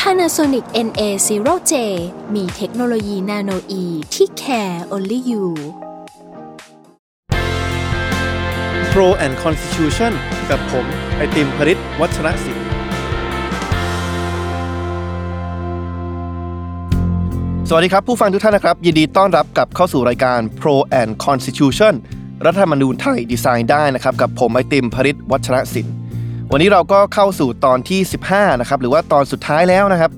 Panasonic NA0J มีเทคโนโลยีนาโนอีที่ care only you Pro and Constitution กับผม ไอติมพริตวัชรศิลป์สวัสดีครับ ผู้ฟังทุกท่านนะครับ ยินดีต้อนรับกลับเข้าสู่รายการ Pro and Constitution รัฐธรรมนูญไทยดีไซน์ได้นะครับ กับผมไอติมพริตวัชรศิลป์ วันนี้เราก็เข้าสู่ตอนที่ 15 นะครับ หรือว่าตอนสุดท้ายแล้วนะครับ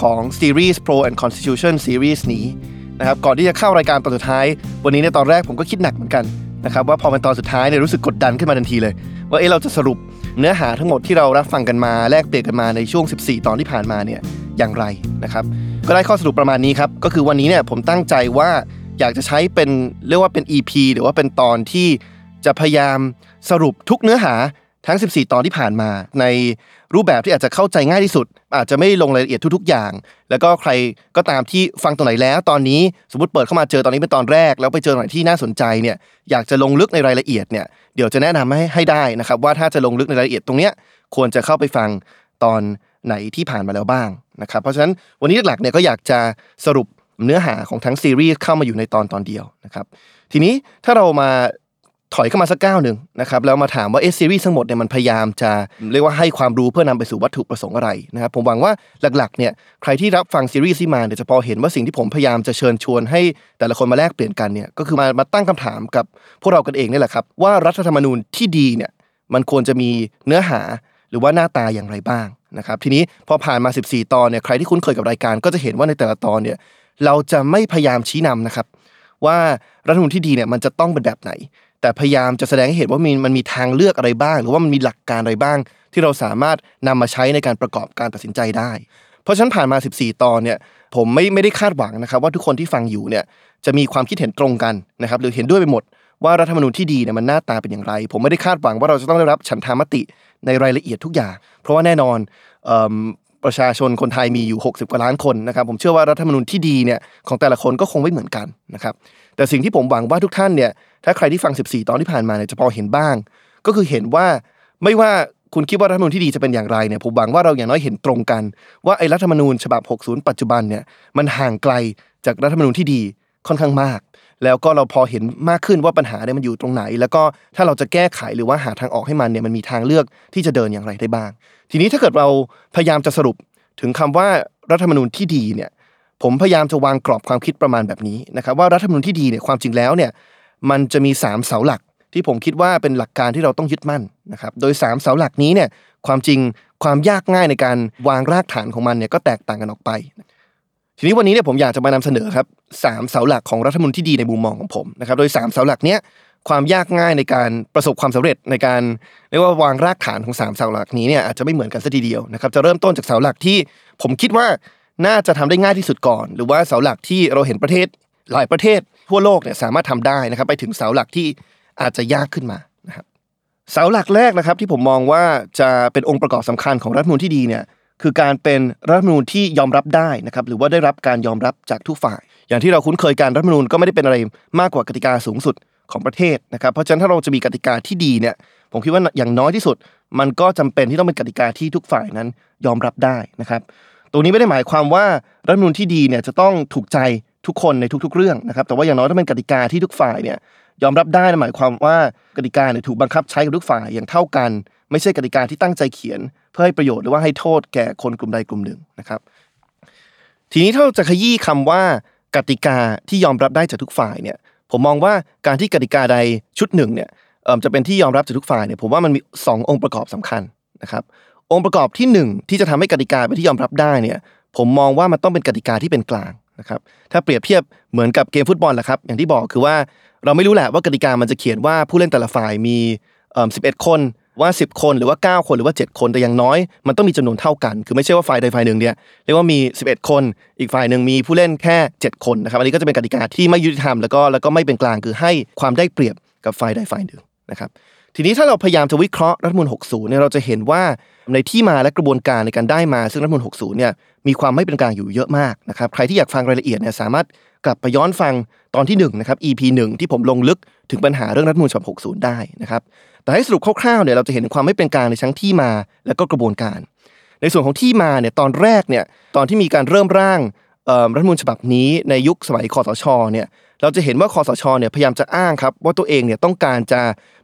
ของซีรีส์ Pro and Constitution Series นี้นะครับ ก่อนที่จะเข้ารายการตอนสุดท้าย วันนี้ในตอนแรกผมก็คิดหนักเหมือนกันนะครับว่าพอเป็นตอนสุดท้ายเนี่ยรู้สึกกดดันขึ้นมาทันทีเลย ว่าเอ๊ะเราจะสรุปเนื้อหาทั้งหมดที่เรารับฟังกันมาแลกเปลี่ยนกันมาในช่วง 14 ตอนที่ผ่านมาเนี่ยอย่างไรนะครับ ก็ได้ข้อสรุปประมาณนี้ครับก็คือวันนี้เนี่ยผมตั้งใจว่าอยากจะใช้เป็นเรียกว่าเป็น EP หรือว่าเป็นตอนที่จะพยายามสรุปทุกเนื้อหา ทั้ง 14 ตอนที่ผ่านมา ในรูปแบบที่อาจจะเข้าใจง่ายที่สุด อาจจะไม่ลงรายละเอียดทุกๆอย่าง แล้วก็ใครก็ตามที่ฟังตรงไหนแล้ว ตอนนี้สมมติเปิดเข้ามาเจอตอนนี้เป็นตอนแรก แล้วไปเจอตรงไหนที่น่าสนใจเนี่ยอยากจะลงลึกในรายละเอียดเนี่ยเดี๋ยวจะแนะนำให้ให้ได้นะครับว่าถ้าจะลงลึกในรายละเอียดตรงเนี้ยควรจะเข้าไปฟังตอนไหนที่ผ่านมาแล้วบ้างนะครับเพราะฉะนั้นวันนี้หลักๆเนี่ยก็อยากจะสรุปเนื้อหาของทั้งซีรีส์เข้ามาอยู่ในตอนตอนเดียวนะครับทีนี้ถ้าเรามา ถอยเข้ามาสักก้าวหนึ่งนะครับแล้วมาถามว่าเอซีรีส์ทั้งหมดเนี่ยมันพยายามจะเรียกว่าให้ความรู้เพื่อนำไปสู่วัตถุประสงค์อะไรนะครับผมหวังว่าหลักๆเนี่ยใครที่รับฟังซีรีส์ที่มาเนี่ยจะพอเห็นว่าสิ่งที่ผมพยายามจะเชิญชวนให้แต่ละคนมาแลกเปลี่ยนกันเนี่ยก็คือมามาตั้งคำถามกับพวกเรากันเองนี่แหละครับว่ารัฐธรรมนูญที่ดีเนี่ยมันควรจะมีเนื้อหาหรือว่าหน้าตาอย่างไรบ้างนะครับทีนี้พอผ่านมา 14 ตอนเนี่ยใครที่คุ้นเคยกับรายการ ก็จะเห็นว่าในแต่ละตอนเนี่ยเราจะไม่พยายามชี้นำนะครับว่ารัฐธรรมนูญที่ดีเนี่ยมันจะต้องเป็นแบบไหน แต่พยายามจะแสดงให้เห็นว่ามีมันมีทางเลือกอะไรบ้าง หรือว่ามันมีหลักการอะไรบ้าง ที่เราสามารถนำมาใช้ในการประกอบการตัดสินใจได้ เพราะฉะนั้นผ่านมา 14 ตอนเนี่ยผมไม่ไม่ได้คาดหวังนะครับ ว่าทุกคนที่ฟังอยู่เนี่ยจะมีความคิดเห็นตรงกันนะครับหรือเห็นด้วยไปหมดว่ารัฐธรรมนูญที่ดีเนี่ยมันหน้าตาเป็นอย่างไร ผมไม่ได้คาดหวังว่าเราจะต้องได้รับฉันทามติในรายละเอียดทุกอย่าง เพราะว่าแน่นอนประชาชนคนไทยมีอยู่ 60 กว่าล้านคนนะครับ ผมเชื่อว่ารัฐธรรมนูญที่ดีเนี่ยของแต่ละคนก็คงไม่เหมือนกันนะครับ แต่สิ่งที่ผมหวังว่าทุกท่านเนี่ย ถ้าใครที่ฟัง 14 ตอนที่ผ่านมาเนี่ยจะพอเห็นบ้าง ก็คือเห็นว่าไม่ว่าคุณคิดว่ารัฐธรรมนูญที่ดีจะเป็นอย่างไรเนี่ยผมหวังว่าเราอย่างน้อยเห็นตรงกัน ว่าไอ้รัฐธรรมนูญฉบับ 60 ปัจจุบันเนี่ยมันห่างไกลจากรัฐธรรมนูญที่ดีค่อนข้างมาก แล้วก็เราพอเห็นมากขึ้นว่าปัญหาเนี่ยมันอยู่ตรงไหน แล้วก็ถ้าเราจะแก้ไขหรือว่าหาทางออกให้มันเนี่ยมันมีทางเลือกที่จะเดินอย่างไรได้บ้าง ทีนี้ถ้าเกิดเราพยายามจะสรุปถึงคำว่ารัฐธรรมนูญที่ดีเนี่ยผมพยายามจะวางกรอบความคิดประมาณแบบนี้นะครับว่ารัฐธรรมนูญที่ดีเนี่ยความจริงแล้วเนี่ย มันจะมี 3 เสาหลัก ที่ผมคิดว่าเป็นหลักการที่เราต้องยึดมั่นนะครับโดย 3 เสาหลักนี้เนี่ยความจริงความยากง่ายในการวางรากฐานของมันเนี่ยก็แตกต่างกันออกไป ทีนี้วันนี้เนี่ยผมอยากจะมานำเสนอครับสามเสาหลักของรัฐมนูญที่ดีในมุมมองของผมนะครับโดย 3 เสาหลักเนี้ยความยากง่ายในการประสบความสำเร็จในการเรียกว่าวางรากฐานของ3เสาหลักนี้เนี่ยอาจจะไม่เหมือนกันสัทีเดียวนะครับจะเริ่มต้นจากเสาหลักที่ผมคิดว่าน่าจะทำได้ง่ายที่สุดก่อน หรือว่าเสาหลักที่เราเห็นประเทศหลายประเทศ ทั่วโลกเนี่ยสามารถทำได้นะครับไปถึงเสาหลักที่อาจจะยากขึ้นมานะครับเสาหลักแรกนะครับที่ผมมองว่าจะเป็นองค์ประกอบสำคัญของรัฐมนูลที่ดีเนี่ยคือการเป็นรัฐมนูลที่ยอมรับได้นะครับหรือว่าได้รับการยอมรับจากทุกฝ่าย อย่างที่เราคุ้นเคยการรัฐมนูลก็ไม่ได้เป็นอะไรมากกว่ากติกาสูงสุดของประเทศนะครับเพราะฉะนั้นถ้าเราจะมีกติกาที่ดีเนี่ยผมคิดว่าอย่างน้อยที่สุด มันก็จำเป็นที่ต้องเป็นกติกาที่ทุกฝ่ายนั้นยอมรับได้นะครับ ตรงนี้ไม่ได้หมายความว่ารัฐมนูลที่ดีเนี่ยจะต้องถูกใจ ทุกคนในทุก ๆ เรื่องนะครับ แต่ว่าอย่างน้อยต้องเป็นกติกาที่ทุกฝ่ายเนี่ยยอมรับได้หมายความว่ากติกาเนี่ยถูกบังคับใช้กับทุกฝ่ายอย่างเท่ากัน ไม่ใช่กติกาที่ตั้งใจเขียน เพื่อให้ประโยชน์หรือว่าให้โทษแก่คนกลุ่มใดกลุ่มหนึ่งนะครับ ทีนี้ถ้าเราจะขยี้คำว่ากติกาที่ยอมรับได้จากทุกฝ่ายเนี่ย ผมมองว่าการที่กติกาใดชุดหนึ่งเนี่ยจะเป็นที่ยอมรับจากทุกฝ่ายเนี่ยผมว่ามันมี 2 องค์ประกอบสำคัญนะครับ องค์ประกอบที่ 1 ที่จะทำให้กติกาเป็นที่ยอมรับได้เนี่ย ผมมองว่ามันต้องเป็นกติกาที่เป็นกลาง นะครับถ้าเปรียบเทียบเหมือนกับเกมฟุตบอลแหละครับ อย่างที่บอกคือว่าเราไม่รู้แหละว่ากติกามันจะเขียนว่าผู้เล่นแต่ละฝ่ายมีเอ่อสิคนว่า 10 คนหรือว่า 9 คนหรือว่า 7 คนแต่อย่างน้อยมันต้องมีจำนวนเท่ากัน คือไม่ใช่ว่าฝ่ายใดฝ่ายหนึ่งเนี่ยเรียกว่ามี 11 คน อีกฝ่ายหนึ่งมีผู้เล่นแค่ 7 คนนะครับอันนี้ก็จะเป็นกติกาที่ไม่ยุติธรรมแล้วก็แล้วก็ไม่เป็นกลางคือให้ความได้เปรียบกับฝ่ายใดฝ่ายหนึ่งนะครับ ทีนี้ถ้าเราพยายามจะวิเคราะห์รัฐมนูล60เนี่ยเราจะเห็นว่าในที่มาและกระบวนการในการได้มา ซึ่งรัฐมนูล60เนี่ยมีความไม่เป็นกลางอยู่เยอะมากนะครับใครที่อยากฟังรายละเอียดเนี่ยสามารถกลับไปย้อนฟังตอนที่1นะครับ EP 1 ที่ผมลงลึกถึงปัญหาเรื่องรัฐมนูญฉบับ60 ได้นะครับแต่ให้สรุปคร่าวๆเนี่ยเราจะเห็นความไม่เป็นกลางในทั้งที่มาและก็กระบวนการ ในส่วนของที่มาเนี่ยตอนแรกเนี่ยตอนที่มีการเริ่มร่างรัฐมนูญฉบับนี้ในยุคสมัยคอสชเนี่ย เราจะเห็นว่าคอสชเนี่ยพยายามจะอ้างครับว่าตัวเองเนี่ยต้องการจะ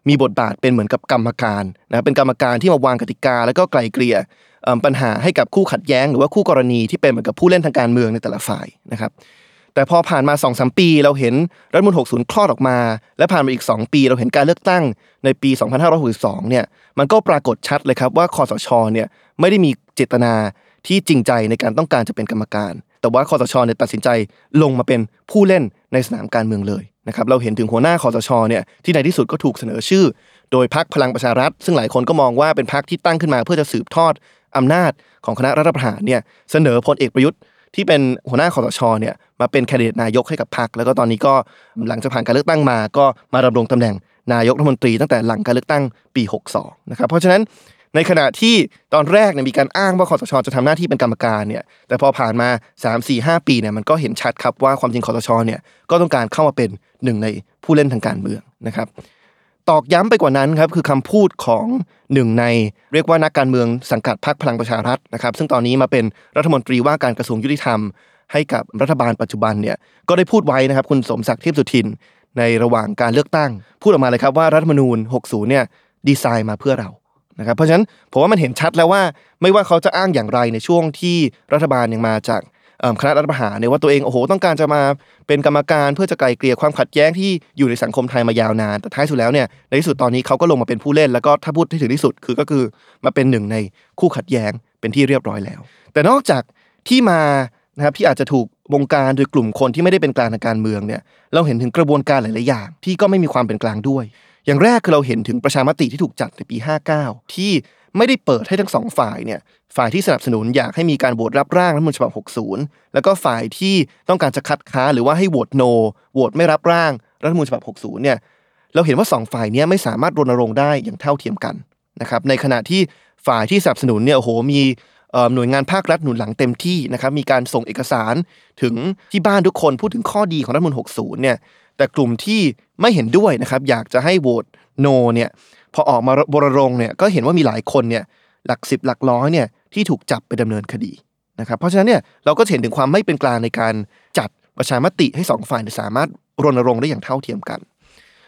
มีบทบาทเป็นเหมือนกับกรรมการนะเป็นกรรมการที่มาวางกติกา แล้วก็ไกลเกลี่ยปัญหาให้กับคู่ขัดแย้ง หรือว่าคู่กรณีที่เป็นเหมือนกับผู้เล่นทางการเมืองในแต่ละฝ่ายนะครับแต่พอผ่านมา2อสปี เราเห็นรัฐมนตรี60 คลอดออกมา และผ่านมาอีก 2 ปี เราเห็นการเลือกตั้งในปี 2562เนี่ยมันก็ปรากฏชัดเลยครับว่าคอสชเนี่ยไม่ได้มีเจตนาที่จริงใจในการต้องการจะเป็นกรรมการ แต่ว่าคอสชเนี่ยตัดสินใจลงมาเป็นผู้เล่นในสนามการเมืองเลยนะครับเราเห็นถึงหัวหน้าคอสชเนี่ยที่ในที่สุดก็ถูกเสนอชื่อ โดยพักพลังประชารัฐ ซึ่งหลายคนก็มองว่าเป็นพักที่ตั้งขึ้นมา เพื่อจะสืบทอดอำนาจของคณะรัฐประหารเนี่ยเสนอพลเอกประยุทธ์ที่เป็นหัวหน้าคอสชเนี่ยมาเป็นแคนดิเดตนายกให้กับพรรคแล้วก็ตอนนี้ก็หลังจากผ่านการเลือกตั้งมา ก็มาดำรงตำแหน่งนายกรัฐมนตรีตั้งแต่หลังการเลือกตั้งปี 62นะครับเพราะฉะนั้น ในขณะที่ตอนแรกเนี่ยมีการอ้างว่าคอสชจะทำหน้าที่เป็นกรรมการเนี่ยแต่พอผ่านมา 3 4 5 ปีเนี่ยมันก็เห็นชัดครับว่าความจริงคอสชเนี่ยก็ต้องการเข้ามาเป็นหนึ่งในผู้เล่นทางการเมืองนะครับตอกย้ำไปกว่านั้นครับคือคำพูดของหนึ่งในเรียกว่านักการเมืองสังกัดพรรคพลังประชารัฐนะครับซึ่งตอนนี้มาเป็นรัฐมนตรีว่าการกระทรวงยุติธรรม ให้กับรัฐบาลปัจจุบันเนี่ยก็ได้พูดไว้นะครับคุณสมศักดิ์เทพสุทิน ในระหว่างการเลือกตั้ง พูดออกมาเลยครับว่ารัฐมนูญ 60เนี่ยดีไซน์มาเพื่อเรา นะครับเพราะฉะนั้นผมว่ามันเห็นชัดแล้วว่าไม่ว่าเขาจะอ้างอย่างไรในช่วงที่รัฐบาลยังมาจากคณะรัฐประหารเนี่ยว่าตัวเองโอ้โหต้องการจะมาเป็นกรรมการเพื่อจะไกลเกลี่ยความขัดแย้งที่อยู่ในสังคมไทยมายาวนานแต่ท้ายสุดแล้วเนี่ยในที่สุดตอนนี้เขาก็ลงมาเป็นผู้เล่น แล้วก็ถ้าพูดที่ถึงที่สุดคือก็คือมาเป็นหนึ่งในคู่ขัดแย้งเป็นที่เรียบร้อยแล้ว แต่นอกจากที่มานะครับที่อาจจะถูกวงการโดยกลุ่มคนที่ไม่ได้เป็นกลางทางการเมืองเนี่ยเราเห็นถึงกระบวนการหลาย ๆ อย่างที่ก็ไม่มีความเป็นกลางด้วย อย่างแรกคือเราเห็นถึงประชามติที่ถูกจัดในปี 59 ที่ไม่ได้เปิดให้ทั้งสองฝ่ายเนี่ยฝ่ายที่สนับสนุนอยากให้มีการโหวตรับร่างรัฐมนูญฉบับ 60 แล้วก็ฝ่ายที่ต้องการจะคัดค้านหรือว่าให้โหวตโนโหวตไม่รับร่างรัฐมนูญฉบับ 60 เนี่ยเราเห็นว่า2ฝ่ายนี้ไม่สามารถรณรงค์ได้อย่างเท่าเทียมกันนะครับในขณะที่ฝ่ายที่สนับสนุนเนี่ยโอ้โหมีหน่วยงานภาครัฐหนุนหลังเต็มที่นะครับมีการส่งเอกสารถึงที่บ้านทุกคนพูดถึงข้อดีของรัฐมนูญ60 เนี่ย แต่กลุ่มที่ไม่เห็นด้วยนะครับ อยากจะให้โหวตโนเนี่ยพอออกมาบรรงเนี่ยก็เห็นว่ามีหลายคนเนี่ยหลักสิบหลักร้อยเนี่ยที่ถูกจับไปดำเนินคดีนะครับ เพราะฉะนั้นเนี่ยเราก็เห็นถึงความไม่เป็นกลางในการจัดประชามติให้สองฝ่ายสามารถรณรงค์ได้อย่างเท่าเทียมกัน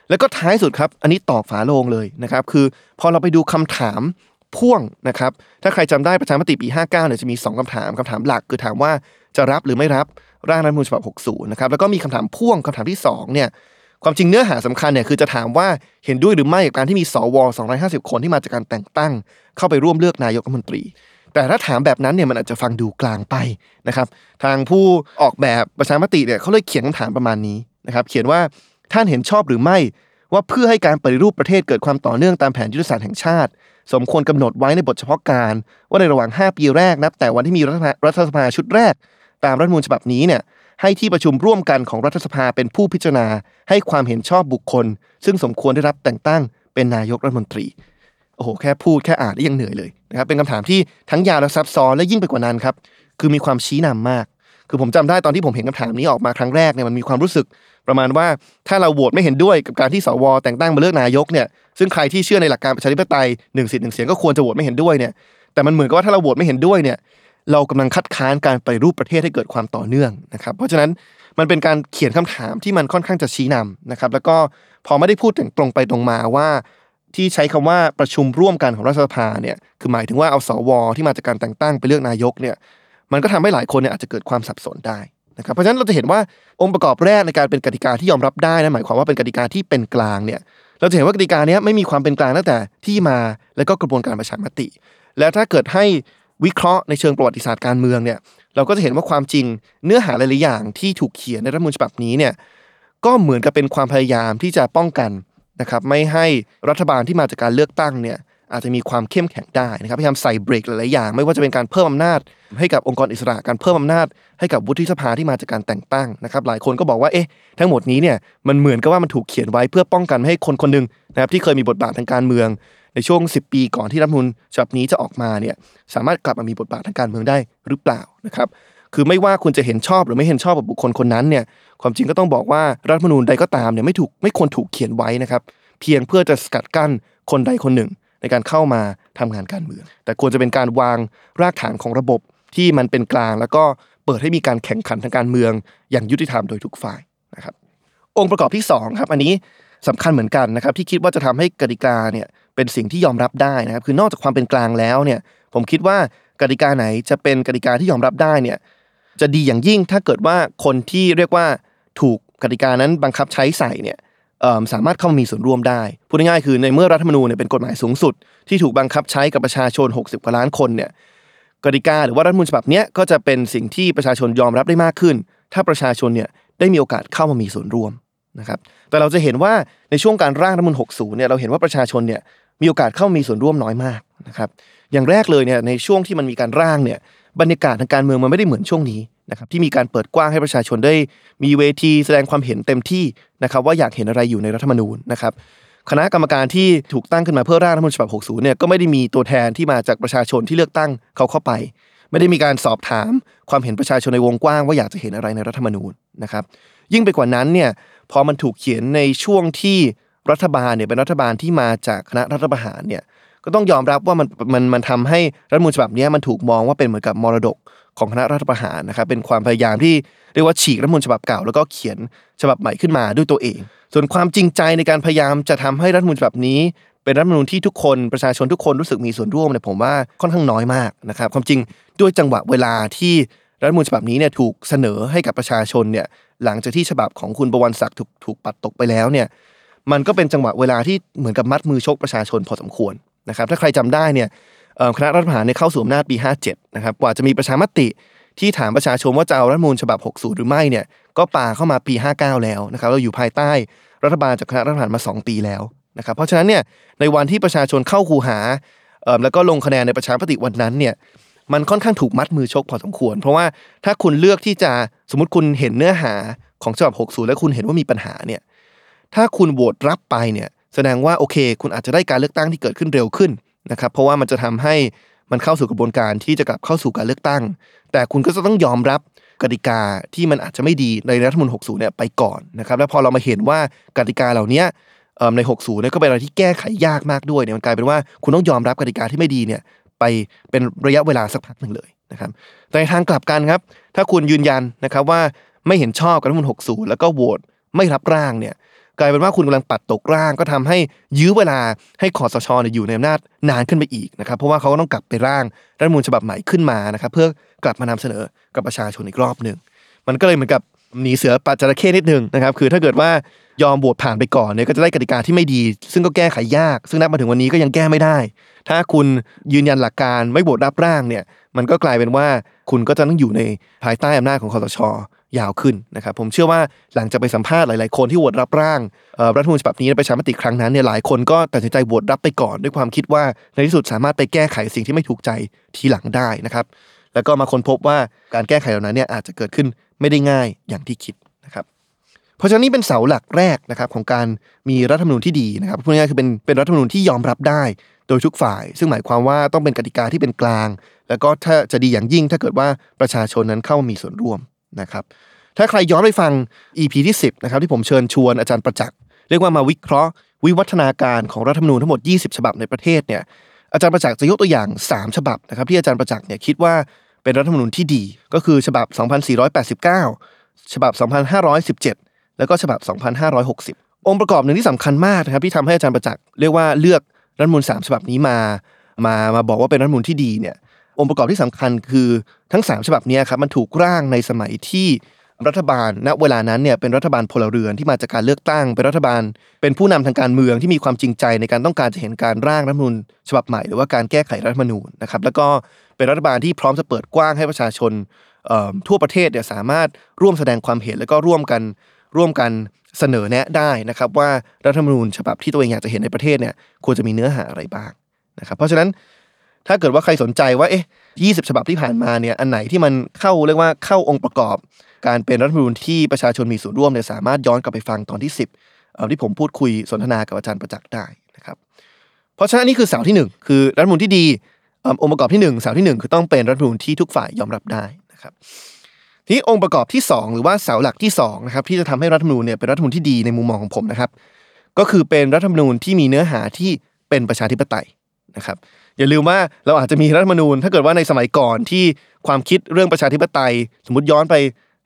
แล้วก็ท้ายสุดครับ อันนี้ตอกฝาโลงเลยนะครับ คือพอเราไปดูคำถามพ่วงนะครับ ถ้าใครจำได้ประชามติปี 59เนี่ยจะมี 2คำถามคำถามหลัก คือถามว่าจะรับหรือไม่รับ ร่างรัฐมนูญฉบับ 60 นะครับ แล้วก็มีคำถามพ่วงคำถามที่2เนี่ย ความจริงเนื้อหาสำคัญเนี่ยคือจะถามว่าเห็นด้วยหรือไม่กับการที่มีสว 250 คนที่มาจากการแต่งตั้ง เข้าไปร่วมเลือกนายกรัฐมนตรี แต่ถ้าถามแบบนั้นเนี่ยมันอาจจะฟังดูกลางไปนะครับ ทางผู้ออกแบบประชามติเนี่ยเขาเลยเขียนคำถามประมาณนี้นะครับ เขียนว่าท่านเห็นชอบหรือไม่ว่าเพื่อให้การปฏิรูปประเทศเกิดความต่อเนื่องตามแผนยุทธศาสตร์แห่งชาติ สมควรกำหนดไว้ในบทเฉพาะการ ว่าในระหว่าง 5 ปีแรกนับแต่วันที่มีรัฐสภาชุดแรก ตามรัฐมนูญฉบับนี้เนี่ยให้ที่ประชุมร่วมกันของรัฐสภาเป็นผู้พิจารณา ให้ความเห็นชอบบุคคล ซึ่งสมควรได้รับแต่งตั้งเป็นนายกรัฐมนตรีโอ้โหแค่พูดแค่อ่านได้ยังเหนื่อยเลยนะครับเป็นคำถามที่ทั้งยาวและซับซ้อนและยิ่งไปกว่านั้นครับคือมีความชี้นำมาก คือผมจำได้ตอนที่ผมเห็นคำถามนี้ออกมาครั้งแรกเนี่ยมันมีความรู้สึก ประมาณว่าถ้าเราโหวตไม่เห็นด้วยกับการที่สวแต่งตั้งมาเลือกนายกเนี่ยซึ่งใครที่เชื่อในหลักการประชาธิปไตยหนึ่งสิทธิ์หนึ่งเสียงก็ควรจะโหวตไม่เห็นด้วยเนี่ยแต่มันเหมือนกับว่าถ้าเราโหวตไม่เห็นด้วยเนี่ย เรากำลังคัดค้านการไปรูปประเทศให้เกิดความต่อเนื่องนะครับ เพราะฉะนั้นมันเป็นการเขียนคำถามที่มันค่อนข้างจะชี้นำนะครับ แล้วก็พอไม่ได้พูดถึงตรงไปตรงมาว่า ที่ใช้คำว่าประชุมร่วมกันของรัฐสภาเนี่ยคือหมายถึงว่าเอาสวที่มาจากการแต่งตั้งไปเลือกนายกเนี่ยมันก็ทำให้หลายคนเนี่ยอาจจะเกิดความสับสนได้นะครับเพราะฉะนั้นเราจะเห็นว่าองค์ประกอบแรกในการเป็นกติกาที่ยอมรับได้นะหมายความว่าเป็นกติกาที่เป็นกลางเนี่ยเราจะเห็นว่ากติกานี้ไม่มีความเป็นกลางตั้งแต่ที่มาและก็กระบวนการประชามติ แล้วถ้าเกิดให้ วิเคราะห์ในเชิงประวัติศาสตร์การเมืองเนี่ยเราก็จะเห็นว่าความจริงเนื้อหาหลายๆอย่างที่ถูกเขียนในรัฐมนูญฉบับนี้เนี่ยก็เหมือนกับเป็นความพยายามที่จะป้องกันนะครับไม่ให้รัฐบาลที่มาจากการเลือกตั้งเนี่ยอาจจะมีความเข้มแข็งได้นะครับพยายามใส่เบรกหลายๆอย่าง ไม่ว่าจะเป็นการเพิ่มอำนาจ ให้กับองค์กรอิสระการเพิ่มอำนาจให้กับวุฒิสภาที่มาจากการแต่งตั้งนะครับ หลายคนก็บอกว่าเอ๊ะทั้งหมดนี้เนี่ยมันเหมือนกับว่ามันถูกเขียนไว้เพื่อป้องกันไม่ให้คนคนหนึ่งนะครับที่เคยมีบทบาททางการเมือง ในช่วง 10 ปีก่อนที่รัฐมนูญฉบับนี้จะออกมาเนี่ยสามารถกลับมามีบทบาททางการเมืองได้หรือเปล่านะครับคือไม่ว่าคุณจะเห็นชอบหรือไม่เห็นชอบกับบุคคลคนนั้นเนี่ยความจริงก็ต้องบอกว่ารัฐมนูญใดก็ตามเนี่ยไม่ถูกไม่ควรถูกเขียนไว้นะครับเพียงเพื่อจะสกัดกั้นคนใดคนหนึ่ง ในการเข้ามาทำงานการเมือง แต่ควรจะเป็นการวางรากฐานของระบบที่มันเป็นกลาง แล้วก็เปิดให้มีการแข่งขันทางการเมือง อย่างยุติธรรมโดยทุกฝ่ายนะครับองค์ประกอบที่2ครับอันนี้สำคัญเหมือนกันนะครับที่คิดว่าจะทำให้กติกาเนี่ย เป็นสิ่งที่ยอมรับได้นะครับ คือนอกจากความเป็นกลางแล้วเนี่ย ผมคิดว่ากติกาไหนจะเป็นกติกาที่ยอมรับได้เนี่ย จะดีอย่างยิ่งถ้าเกิดว่าคนที่เรียกว่าถูกกติกานั้นบังคับใช้ใส่เนี่ยสามารถเข้ามามีส่วนร่วมได้ พูดง่ายๆคือในเมื่อรัฐธรรมนูญเนี่ยเป็นกฎหมายสูงสุด ที่ถูกบังคับใช้กับประชาชน 60กว่าล้านคนเนี่ยกติกาหรือว่ารัฐธรรมนูญฉบับเนี้ยก็จะเป็นสิ่งที่ประชาชนยอมรับได้มากขึ้น ถ้าประชาชนเนี่ยได้มีโอกาสเข้ามามีส่วนร่วมนะครับแต่เราจะเห็นว่าในช่วงการร่างรัฐมนูญ60เนี่ยเราเห็นว่าประชาชนเนี่ย มีโอกาสเข้ามีส่วนร่วมน้อยมากนะครับอย่างแรกเลยเนี่ยในช่วงที่มันมีการร่างเนี่ยบรรยากาศทางการเมืองมันไม่ได้เหมือนช่วงนี้นะครับที่มีการเปิดกว้างให้ประชาชนได้มีเวทีแสดงความเห็นเต็มที่นะครับว่าอยากเห็นอะไรอยู่ในรัฐธรรมนูญนะครับคณะกรรมการที่ถูกตั้งขึ้นมาเพื่อร่างรัฐธรรมนูญฉบับ 60 เนี่ยก็ไม่ได้มีตัวแทนที่มาจากประชาชนที่เลือกตั้งเขาเข้าไป ไม่ได้มีการสอบถามความเห็นประชาชนในวงกว้างว่าอยากจะเห็นอะไรในรัฐธรรมนูญนะครับยิ่งไปกว่านั้นเนี่ยพอมันถูกเขียนในช่วงที่ รัฐบาลเนี่ยเป็นรัฐบาลที่มาจากคณะรัฐประหารเนี่ยก็ต้องยอมรับว่ามันมันมันทำให้รัฐมนูญฉบับนี้มันถูกมองว่าเป็นเหมือนกับมรดกของคณะรัฐประหารนะครับเป็นความพยายามที่เรียกว่าฉีกรัฐมนูญฉบับเก่าแล้วก็เขียนฉบับใหม่ขึ้นมาด้วยตัวเอง ส่วนความจริงใจในการพยายามจะทำให้รัฐมนูญฉบับนี้ เป็นรัฐมนูญที่ทุกคนประชาชนทุกคนรู้สึกมีส่วนร่วมเนี่ยผมว่าค่อนข้างน้อยมากนะครับความจริงด้วยจังหวะเวลาที่รัฐมนูญฉบับนี้เนี่ยถูกเสนอให้กับประชาชนเนี่ยหลังจากที่ฉบับของคุณประวันศักดิ์ถูกถูกปัดตกไปแล้วเนี่ย มันก็เป็นจังหวะเวลาที่เหมือนกับมัดมือชกประชาชนพอสมควรนะครับ ถ้าใครจำได้เนี่ยคณะรัฐประหารเนี่ยเข้าสู่อำนาจปี 57 นะครับ กว่าจะมีประชามติที่ถามประชาชนว่าจะเอารัฐมนูญฉบับ 60 หรือไม่เนี่ยก็ป่าเข้ามาปี 59 แล้วนะครับเราอยู่ภายใต้รัฐบาลจากคณะรัฐประหารมา 2 ปีแล้วนะครับเพราะฉะนั้นเนี่ยในวันที่ประชาชนเข้าคูหาแล้วก็ลงคะแนนในประชามติวันนั้นเนี่ยมันค่อนข้างถูกมัดมือชกพอสมควร เพราะว่าถ้าคุณเลือกที่จะสมมติคุณเห็นเนื้อหาของฉบับ 60 แล้วคุณเห็นว่ามีปัญหาเนี่ย ถ้าคุณโหวตรับไปเนี่ยแสดงว่าโอเค คุณอาจจะได้การเลือกตั้งที่เกิดขึ้นเร็วขึ้นนะครับเพราะว่ามันจะทำให้มันเข้าสู่กระบวนการที่จะกลับเข้าสู่การเลือกตั้ง แต่คุณก็จะต้องยอมรับกติกาที่มันอาจจะไม่ดีในรัฐธรรมนูญ60 เนี่ยไปก่อนนะครับ แล้วพอเรามาเห็นว่ากติกาเหล่านี้ใน 60 เนี่ยก็เป็นอะไรที่แก้ไขยากมากด้วยเนี่ยมันกลายเป็นว่าคุณต้องยอมรับกติกาที่ไม่ดีเนี่ยไปเป็นระยะเวลาสักพักหนึ่งเลยนะครับ แต่ในทางกลับกันครับ ถ้าคุณยืนยันนะครับว่าไม่เห็นชอบกับรัฐธรรมนูญ60 แล้วก็โหวตไม่รับร่างเนี่ย กลายเป็นว่าคุณกำลังปัดตกร่าง ก็ทำให้ยื้อเวลาให้คอสชอยู่ในอำนาจนานขึ้นไปอีกนะครับ เพราะว่าเขาก็ต้องกลับไปร่างรัฐมนูญฉบับใหม่ขึ้นมานะครับ เพื่อกลับมานำเสนอกับประชาชนอีกรอบหนึ่งมันก็เลยเหมือนกับหนีเสือปัดจระเข้นิดนึงนะครับ คือถ้าเกิดว่ายอมโหวตผ่านไปก่อนเนี่ยก็จะได้กติกาที่ไม่ดี ซึ่งก็แก้ไขยาก ซึ่งนับมาถึงวันนี้ก็ยังแก้ไม่ได้ ถ้าคุณยืนยันหลักการไม่โหวตรับร่างเนี่ย มันก็กลายเป็นว่าคุณก็จะต้องอยู่ในภายใต้อำนาจของคอสช ยาวขึ้นนะครับผมเชื่อว่าหลังจากไปสัมภาษณ์หลาย ๆ คนที่โหวตรับร่างรัฐธรรมนูญฉบับนี้ในประชามติครั้งนั้นเนี่ยหลายคนก็ตัดสินใจโหวตรับไปก่อนด้วยความคิดว่าในที่สุดสามารถไปแก้ไขสิ่งที่ไม่ถูกใจทีหลังได้นะครับแล้วก็มาค้นพบว่าการแก้ไขเหล่านั้นเนี่ยอาจจะเกิดขึ้นไม่ได้ง่ายอย่างที่คิดนะครับเพราะฉะนั้นนี่เป็นเสาหลักแรกนะครับของการมีรัฐธรรมนูญที่ดีนะครับพูดง่ายๆคือเป็นเป็นรัฐธรรมนูญที่ยอมรับได้โดยทุกฝ่าย ซึ่งหมายความว่าต้องเป็นกติกาที่เป็นกลาง แล้วก็ถ้าจะดีอย่างยิ่งถ้าเกิดว่าประชาชนนั้นเข้ามีส่วนร่วม นะครับ ถ้าใครย้อนไปฟัง EP ที่ 10นะครับที่ผมเชิญชวนอาจารย์ประจักษ์เรียกว่ามาวิเคราะห์ วิวัฒนาการของรัฐธรรมนูญทั้งหมด 20 ฉบับในประเทศเนี่ยอาจารย์ประจักษ์จะยกตัวอย่าง 3 ฉบับนะครับที่อาจารย์ประจักษ์เนี่ยคิดว่าเป็นรัฐธรรมนูญที่ดี ก็คือฉบับ 2489 ฉบับ 2517 แล้วก็ฉบับ 2560 องค์ประกอบหนึ่งที่สำคัญมากนะครับที่ทำให้อาจารย์ประจักษ์เรียกว่าเลือกรัฐมนูญ3ฉบับนี้มา มามาบอกว่าเป็นรัฐมนูญที่ดีเนี่ย องค์ประกอบที่สำคัญคือทั้ง 3 ฉบับนี้ครับมันถูกร่างในสมัยที่รัฐบาลณเวลานั้นเนี่ยเป็นรัฐบาลพลเรือนที่มาจากการเลือกตั้งเป็นรัฐบาล เป็นผู้นำทางการเมืองที่มีความจริงใจในการต้องการจะเห็นการร่างรัฐมนูญฉบับใหม่หรือว่าการแก้ไขรัฐธรรมนูญนะครับแล้วก็เป็นรัฐบาลที่พร้อมจะเปิดกว้างให้ประชาชนทั่วประเทศเนี่ยสามารถร่วมแสดงความเห็นแล้วก็ร่วมกันร่วมกันเสนอแนะได้นะครับว่ารัฐธรรมนูญฉบับที่ตัวเองอยากจะเห็นในประเทศเนี่ยควรจะมีเนื้อหาอะไรบ้างนะครับเพราะฉะนั้น ถ้าเกิดว่าใครสนใจว่าเอ๊ะ20ฉบับที่ผ่านมาเนี่ยอันไหนที่มันเข้าเรียกว่าเข้าองค์ประกอบ การเป็นรัฐธรรมนูญที่ประชาชนมีส่วนร่วมเนี่ยสามารถย้อนกลับไปฟังตอนที่ 10เอ่อที่ผมพูดคุยสนทนากับอาจารย์ประจักษ์ได้นะครับเพราะฉะนั้นนี่คือเสาที่หนึ่งคือรัฐธรรมนูญที่ดีองค์ประกอบที่หนึ่งเสาที่หนึ่งคือต้องเป็นรัฐธรรมนูญที่ทุกฝ่ายยอมรับได้นะครับทีนี้องค์ประกอบที่ 2 หรือว่าเสาหลักที่2นะครับที่จะทำให้รัฐธรรมนูญเนี่ยเป็นรัฐธรรมนูญที่ดีในมุมมองของผมนะครับก็คือเป็นรัฐมนูญที่มีเนื้อหาที่เป็นประชาธิปไตยนะครับ อย่าลืมว่าเราอาจจะมีรัฐธรรมนูญ ถ้าเกิดว่าในสมัยก่อนที่ความคิดเรื่องประชาธิปไตย สมมติย้อนไป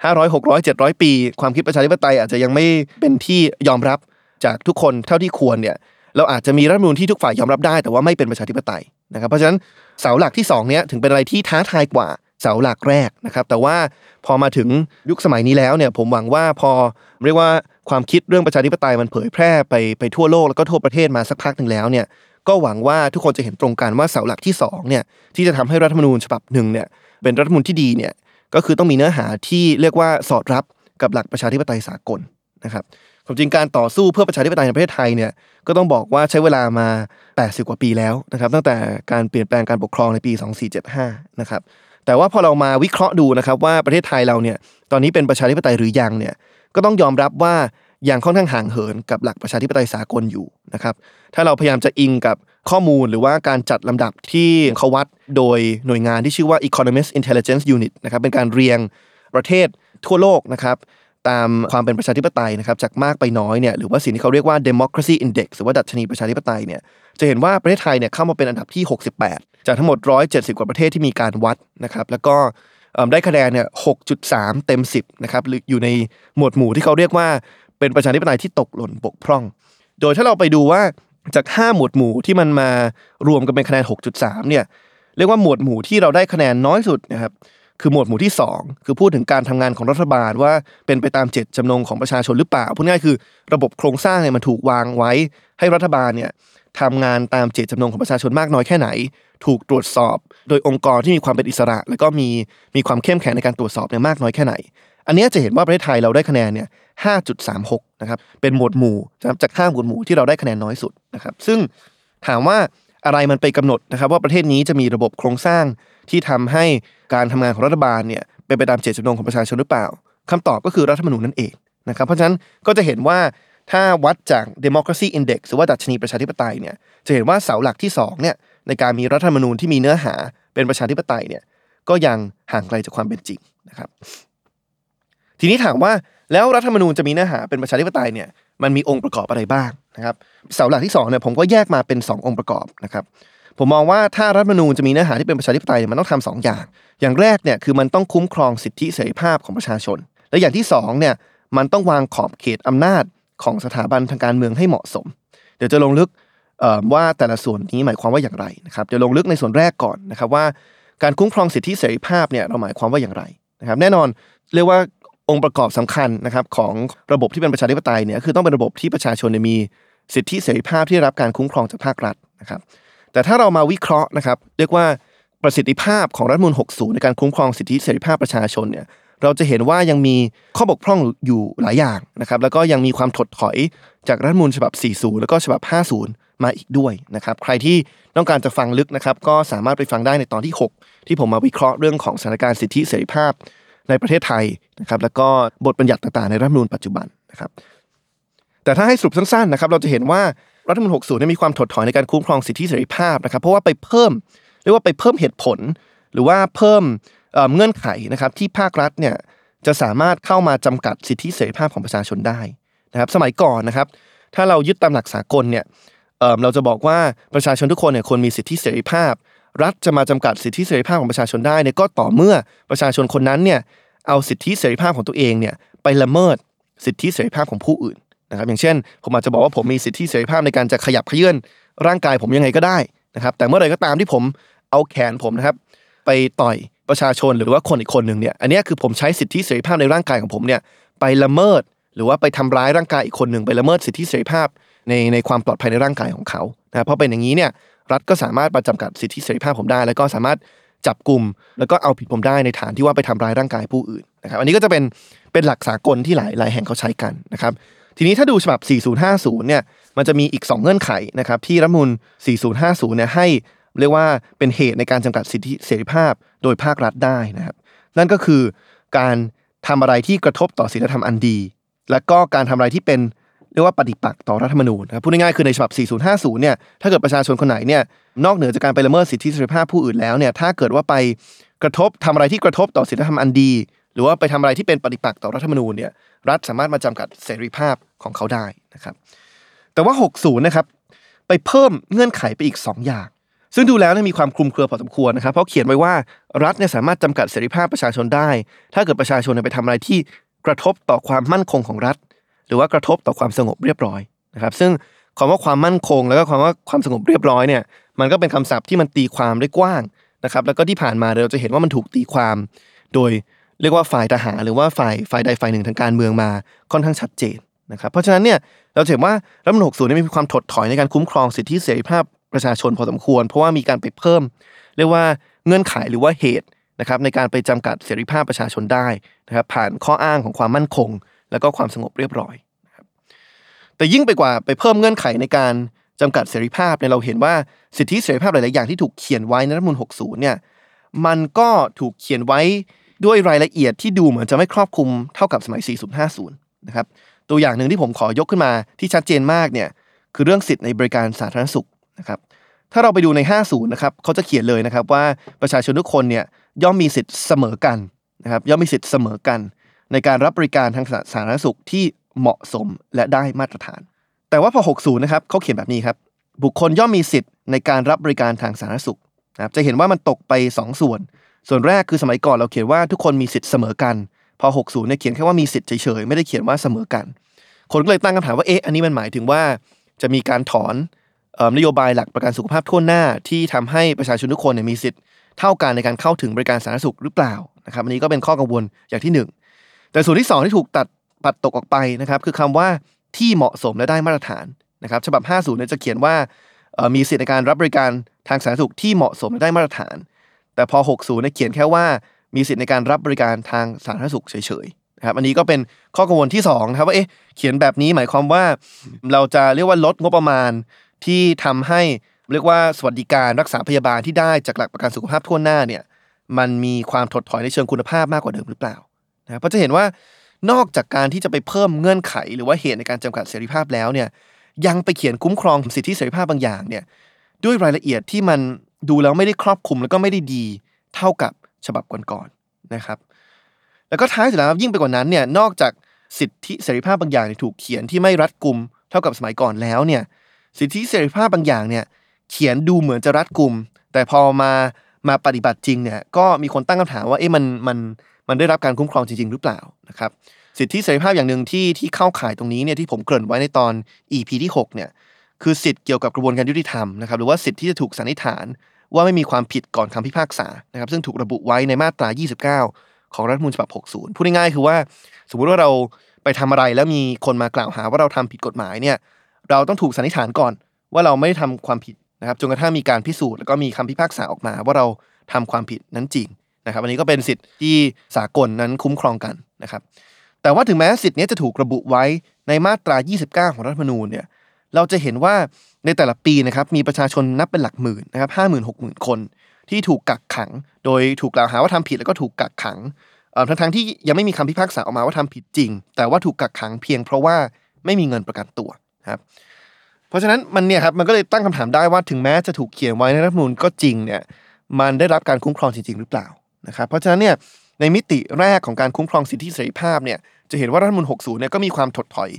500 600 700 ปี ความคิดประชาธิปไตยอาจจะยังไม่เป็นที่ยอมรับจากทุกคนเท่าที่ควรเนี่ยเราอาจจะมีรัฐมนูญที่ทุกฝ่ายยอมรับได้ แต่ว่าไม่เป็นประชาธิปไตยนะครับเพราะฉะนั้นเสาหลักที่สองเนี้ยถึงเป็นอะไรที่ท้าทายกว่าเสาหลักแรกนะครับแต่ว่าพอมาถึงยุคสมัยนี้แล้วเนี่ยผมหวังว่าพอเรียกว่าความคิดเรื่องประชาธิปไตยมันเผยแพร่ไปไปทั่วโลกแล้วก็ทั่วประเทศมาสักพักหนึ่งแล้วเนี่ย ก็หวังว่าทุกคนจะเห็นตรงกันว่าเสาหลักที่สองเนี่ยที่จะทำให้รัฐธรรมนูญฉบับหนึ่งเนี่ยเป็นรัฐธรรมนูญที่ดีเนี่ยก็คือต้องมีเนื้อหาที่เรียกว่าสอดรับกับหลักประชาธิปไตยสากลนะครับความจริงการต่อสู้เพื่อประชาธิปไตยในประเทศไทยเนี่ยก็ต้องบอกว่าใช้เวลามา 80 กว่าปีแล้วนะครับตั้งแต่การเปลี่ยนแปลงการปกครองในปี 2475นะครับแต่ว่าพอเรามาวิเคราะห์ดูนะครับว่าประเทศไทยเราเนี่ยตอนนี้เป็นประชาธิปไตยหรือยังเนี่ยก็ต้องยอมรับว่า ยังค่อนข้างห่างเหินกับหลักประชาธิปไตยสากลอยู่นะครับ ถ้าเราพยายามจะอิงกับข้อมูลหรือว่าการจัดลำดับที่เขาวัดโดยหน่วยงานที่ชื่อว่า Economist Intelligence Unit นะครับเป็นการเรียงประเทศทั่วโลกนะครับตามความเป็นประชาธิปไตยนะครับจากมากไปน้อยเนี่ยหรือว่าสิ่งที่เขาเรียกว่า democracy index หรือว่าดัชนีประชาธิปไตยเนี่ยจะเห็นว่าประเทศไทยเนี่ยเข้ามาเป็นอันดับที่ 68 จากทั้งหมด 170 กว่าประเทศที่มีการวัดนะครับแล้วก็ได้คะแนนเนี่ย6.3 เต็ม 10 นะครับหรืออยู่ในหมวดหมู่ที่เขาเรียกว่า เป็นประชาธิปไตยที่ตกหล่นบกพร่อง โดยถ้าเราไปดูว่าจาก 5 หมวดหมู่ที่มันมารวมกันเป็นคะแนน 6.3 เนี่ยเรียกว่าหมวดหมู่ที่เราได้คะแนนน้อยสุดนะครับคือหมวดหมู่ที่ 2 คือพูดถึงการทำงานของรัฐบาลว่าเป็นไปตามเจตจำนงของประชาชนหรือเปล่าพูดง่ายคือระบบโครงสร้างเนี่ยมันถูกวางไว้ให้รัฐบาลเนี่ยทำงานตามเจตจำนงของประชาชนมากน้อยแค่ไหน ถูกตรวจสอบ โดยองค์กรที่มีความเป็นอิสระ แล้วก็มีมีความเข้มแข็งในการตรวจสอบเนี่ยมากน้อยแค่ไหน อันนี้จะเห็นว่าประเทศไทยเราได้คะแนนเนี่ย 5.36 นะครับ เป็นหมวดหมู่นะครับจากห้าหมวดหมู่ที่เราได้คะแนนน้อยสุดนะครับ ซึ่งถามว่าอะไรมันไปกำหนดนะครับว่าประเทศนี้จะมีระบบโครงสร้างที่ทำให้การทำงานของรัฐบาลเนี่ยเป็นไปตามเจตจำนงของประชาชนหรือเปล่าคำตอบก็คือรัฐธรรมนูญนั่นเองนะครับ เพราะฉะนั้นก็จะเห็นว่าถ้าวัดจาก democracy index หรือว่าดัชนีประชาธิปไตยเนี่ยจะเห็นว่าเสาหลักที่สองเนี่ยในการมีรัฐธรรมนูญที่มีเนื้อหาเป็นประชาธิปไตยเนี่ยก็ยังห่างไกลจากความเป็นจริงนะครับ ทีนี้ถามว่าแล้วรัฐธรรมนูญจะมีเนื้อหาเป็นประชาธิปไตยเนี่ยมันมีองค์ประกอบอะไรบ้างนะครับเสาหลักที่สองเนี่ยผมก็แยกมาเป็น 2 องค์ประกอบนะครับผมมองว่าถ้ารัฐธรรมนูญจะมีเนื้อหาที่เป็นประชาธิปไตยเนี่ยมันต้องทำสองอย่าง อย่างแรกเนี่ยคือมันต้องคุ้มครองสิทธิเสรีภาพของประชาชน และอย่างที่สองเนี่ยมันต้องวางขอบเขตอำนาจของสถาบันทางการเมืองให้เหมาะสม เดี๋ยวจะลงลึกว่าแต่ละส่วนนี้หมายความว่าอย่างไรนะครับจะลงลึกในส่วนแรกก่อนนะครับว่า การคุ้มครองสิทธิเสรีภาพเนี่ยเราหมายความว่าอย่างไรนะครับแน่นอนเรียกว่า องค์ประกอบสำคัญนะครับของระบบที่เป็นประชาธิปไตยเนี่ยคือต้องเป็นระบบที่ประชาชนมีสิทธิเสรีภาพที่ได้รับการคุ้มครองจากภาครัฐนะครับ แต่ถ้าเรามาวิเคราะห์นะครับ เรียกว่าประสิทธิภาพของรัฐมนูล60 ในการคุ้มครองสิทธิเสรีภาพประชาชนเนี่ยเราจะเห็นว่ายังมีข้อบกพร่องอยู่หลายอย่างนะครับแล้วก็ยังมีความถดถอยจากรัฐมนูญฉบับ 40 แล้วก็ฉบับ 50 มาอีกด้วยนะครับใครที่ต้องการจะฟังลึกนะครับก็สามารถไปฟังได้ในตอนที่ 6 ที่ผมมาวิเคราะห์เรื่องของสถานการณ์สิทธิเสรีภาพ ในประเทศไทยนะครับแล้วก็บทบัญญัติต่างๆในรัฐธรรมนูญปัจจุบันนะครับแต่ถ้าให้สรุปสั้นๆนะครับเราจะเห็นว่ารัฐธรรมนูญ60เนี่ยมีความถดถอยในการคุ้มครองสิทธิเสรีภาพนะครับ เพราะว่าไปเพิ่มเรียกว่าไปเพิ่มเหตุผล หรือว่าเพิ่มเเงื่อนไขนะครับที่ภาครัฐเนี่ยจะสามารถเข้ามาจำกัดสิทธิเสรีภาพของประชาชนได้นะครับสมัยก่อนนะครับ ถ้าเรายึดตามหลักสากลเนี่ยเเราจะบอกว่าประชาชนทุกคนเนี่ยควรมีสิทธิเสรีภาพ รัฐจะมาจำกัดสิทธิเสรีภาพของประชาชนได้เนี่ยก็ต่อเมื่อประชาชนคนนั้นเนี่ยเอาสิทธิเสรีภาพของตัวเองเนี่ยไปละเมิดสิทธิเสรีภาพของผู้อื่นนะครับอย่างเช่น ผมอาจจะบอกว่าผมมีสิทธิเสรีภาพในการจะขยับเขยื่อนร่างกายผมยังไงก็ได้นะครับแต่เมื่อไรก็ตามที่ผมเอาแขนผมนะครับไปต่อยประชาชนหรือว่าคนอีกคนหนึ่งเนี่ยอันนี้คือผมใช้สิทธิเสรีภาพในร่างกายของผมเนี่ยไปละเมิด หรือว่าไปทำร้ายร่างกายอีกคนหนึ่งไปละเมิดสิทธิเสรีภาพในในความปลอดภัยในร่างกายของเขานะครับเพราะเป็นอย่างนี้เนี่ย รัฐก็สามารถมาจำกัดสิทธิเสรีภาพผมได้ แล้วก็สามารถจับกลุ่มแล้วก็เอาผิดผมได้ในฐานที่ว่าไปทำร้ายร่างกายผู้อื่นนะครับอันนี้ก็จะเป็นเป็นหลักสากลที่หลายหลายแห่งเขาใช้กันนะครับทีนี้ถ้าดูฉบับ 4050 เนี่ยมันจะมีอีก 2 เงื่อนไขนะครับที่รัฐมนูล4050 เนี่ยให้เรียกว่าเป็นเหตุในการจำกัดสิทธิเสรีภาพโดยภาครัฐได้นะครับ นั่นก็คือการทำอะไรที่กระทบต่อศีลธรรมอันดี และก็การทำอะไรที่เป็น เรียกว่าปฏิปักษ์ต่อรัฐธรรมนูญนะครับพูดง่ายๆคือในฉบับ 4050 เนี่ยถ้าเกิดประชาชนคนไหนเนี่ยนอกเหนือจากการไปละเมิดสิทธิเสรีภาพผู้อื่นแล้วเนี่ยถ้าเกิดว่าไปกระทบทำอะไรที่กระทบต่อศีลธรรมอันดี หรือว่าไปทำอะไรที่เป็นปฏิปักษ์ต่อรัฐธรรมนูญเนี่ยรัฐสามารถมาจำกัดเสรีภาพของเขาได้นะครับแต่ว่า 60 นะครับไปเพิ่มเงื่อนไขไปอีก 2 อย่าง ซึ่งดูแล้วมีความคลุมเครือพอสมควรนะครับเพราะเขียนไว้ว่ารัฐเนี่ยสามารถจำกัดเสรีภาพประชาชนได้ ถ้าเกิดประชาชนไปทำอะไรที่กระทบต่อความมั่นคงของรัฐ หรือว่ากระทบต่อความสงบเรียบร้อยนะครับ ซึ่งคำว่าความมั่นคง แล้วก็ความว่าความสงบเรียบร้อยเนี่ย มันก็เป็นคำศัพท์ที่มันตีความได้กว้างนะครับ แล้วก็ที่ผ่านมาเราจะเห็นว่ามันถูกตีความ โดยเรียกว่าฝ่ายทหารหรือว่าฝ่ายฝ่ายใดฝ่ายหนึ่งทางการเมืองมาค่อนข้างชัดเจนนะครับ เพราะฉะนั้นเนี่ยเราเห็นว่ารัฐมนูญ60นี่ยมีความถดถอยในการคุ้มครองสิทธิเสรีภาพประชาชนพอสมควร เพราะว่ามีการไปเพิ่ม เรียกว่าเงื่อนไขหรือว่าเหตุนะครับในการไปจำกัดเสรีภาพประชาชนได้นะครับผ่านข้ออ้างของความมั่นคง แล้วก็ความสงบเรียบร้อยแต่ยิ่งไปกว่าไปเพิ่มเงื่อนไขในการจำกัดเสรีภาพเนี่ยเราเห็นว่าสิทธิเสรีภาพหลาย ๆ อย่างที่ถูกเขียนไว้ในรัฐธรรมนูญ60 เนี่ยมันก็ถูกเขียนไว้ด้วยรายละเอียดที่ดูเหมือนจะไม่ครอบคลุมเท่ากับสมัย 4050 นะครับตัวอย่างหนึ่งที่ผมขอยกขึ้นมาที่ชัดเจนมากเนี่ยคือเรื่องสิทธิในบริการสาธารณสุขนะครับถ้าเราไปดูใน 50 นะครับเขาจะเขียนเลยนะครับว่าประชาชนทุกคนเนี่ยย่อมมีสิทธิ์เสมอกันนะครับย่อมมีสิทธิ์เสมอกัน ในการรับบริการทางสาธารณสุขที่เหมาะสมและได้มาตรฐาน แต่ว่าพอ 60 นะครับเขาเขียนแบบนี้ครับ บุคคลย่อมมีสิทธิ์ในการรับบริการทางสาธารณสุขนะครับจะเห็นว่ามันตกไป 2 ส่วน ส่วนแรกคือสมัยก่อนเราเขียนว่าทุกคนมีสิทธิ์เสมอกัน พอ 60 เนี่ยเขียนแค่ว่ามีสิทธิ์เฉยๆไม่ได้เขียนว่าเสมอกัน คนก็เลยตั้งคำถามว่าเอ๊ะอันนี้มันหมายถึงว่าจะมีการถอนนโยบายหลักประกันสุขภาพทั่วหน้าที่ทำให้ประชาชนทุกคนเนี่ยมีสิทธิ์เท่ากันในการเข้าถึงบริการสาธารณสุขหรือเปล่านะครับอันนี้ก็เป็นข้อกังวลอย่างที่1 แต่ส่วนที่ 2 ที่ถูกตัดปัดตกออกไปนะครับคือคำว่าที่เหมาะสมและได้มาตรฐานนะครับฉบับ 50เนี่ยจะเขียนว่ามีสิทธิในการรับบริการทางสาธารณสุขที่เหมาะสมและได้มาตรฐาน แต่พอ 60เนี่ยเขียนแค่ว่ามีสิทธิในการรับบริการทางสาธารณสุขเฉยๆนะครับอันนี้ก็เป็นข้อกังวลที่2นะครับว่าเอ๊ะเขียนแบบนี้หมายความว่า เราจะเรียกว่าลดงบประมาณที่ทำให้เรียกว่าสวัสดิการรักษาพยาบาลที่ได้จากหลักประกันสุขภาพทั่วหน้าเนี่ยมันมีความถดถอยในเชิงคุณภาพมากกว่าเดิมหรือเปล่า นะเพราะจะเห็นว่านอกจากการที่จะไปเพิ่มเงื่อนไข หรือว่าเหตุในการจำกัดเสรีภาพแล้วเนี่ยยังไปเขียนคุ้มครองสิทธิเสรีภาพบางอย่างเนี่ยด้วยรายละเอียดที่มันดูแล้วไม่ได้ครอบคลุมแล้วก็ไม่ได้ดีเท่ากับฉบับก่อนๆนะครับ แล้วก็ท้ายสุดแล้วยิ่งไปกว่านั้นเนี่ยนอกจากสิทธิเสรีภาพบางอย่างถูกเขียนที่ไม่รัดกุมเท่ากับสมัยก่อนแล้วเนี่ยสิทธิเสรีภาพบางอย่างเนี่ยเขียนดูเหมือนจะรัดกุม แต่พอมามาปฏิบัติจริงเนี่ยก็มีคนตั้งคำถามว่าเอ๊ะมันมัน มันได้รับการคุ้มครองจริง ๆ หรือเปล่านะครับสิทธิเสรีภาพอย่างหนึ่งที่ที่เข้าข่ายตรงนี้เนี่ยที่ผมเกริ่นไว้ในตอน EP ที่6เนี่ยคือสิทธิ์เกี่ยวกับกระบวนการยุติธรรมนะครับหรือว่าสิทธิที่จะถูกสันนิษฐาน ว่าไม่มีความผิดก่อนคำพิพากษานะครับซึ่งถูกระบุไว้ในมาตรา 29 ของรัฐธรรมนูญฉบับ 60 พูดง่ายๆคือว่า สมมุติว่าเราไปทำอะไรแล้วมีคนมากล่าวหาว่าเราทำผิดกฎหมายเนี่ยเราต้องถูกสันนิษฐานก่อน ว่าเราไม่ได้ทำความผิดนะครับจนกระทั่งมีการพิสูจน์แล้วก็มีคำพิพากษาออกมาว่าเราทำความผิดนั้นจริง นะครับอันนี้ก็เป็นสิทธิ์ที่สากลนั้นคุ้มครองกันนะครับ แต่ว่าถึงแม้สิทธิ์นี้จะถูกระบุไว้ในมาตรา 29 ของรัฐธรรมนูญเนี่ยเราจะเห็นว่าในแต่ละปีนะครับมีประชาชนนับเป็นหลักหมื่นนะครับห้าหมื่นหกหมื่นคน ที่ถูกกักขัง โดยถูกกล่าวหาว่าทำผิดแล้วก็ถูกกักขังทั้งทั้งที่ยังไม่มีคำพิพากษาออกมาว่าทำผิดจริง แต่ว่าถูกกักขังเพียงเพราะว่าไม่มีเงินประกันตัวครับเพราะฉะนั้นมันเนี่ยครับมันก็เลยตั้งคำถามได้ว่าถึงแม้จะถูกเขียนไว้ในรัฐธรรมนูญก็จริงเนี่ยมันได้รับการคุ้มครองจริง ๆ หรือเปล่า นะครับเพราะฉะนั้นเนี่ยในมิติแรกของการคุ้มครองสิทธิเสรีภาพเนี่ยจะเห็นว่ารัฐธรรมนูญ60เนี่ยก็มีความถดถอย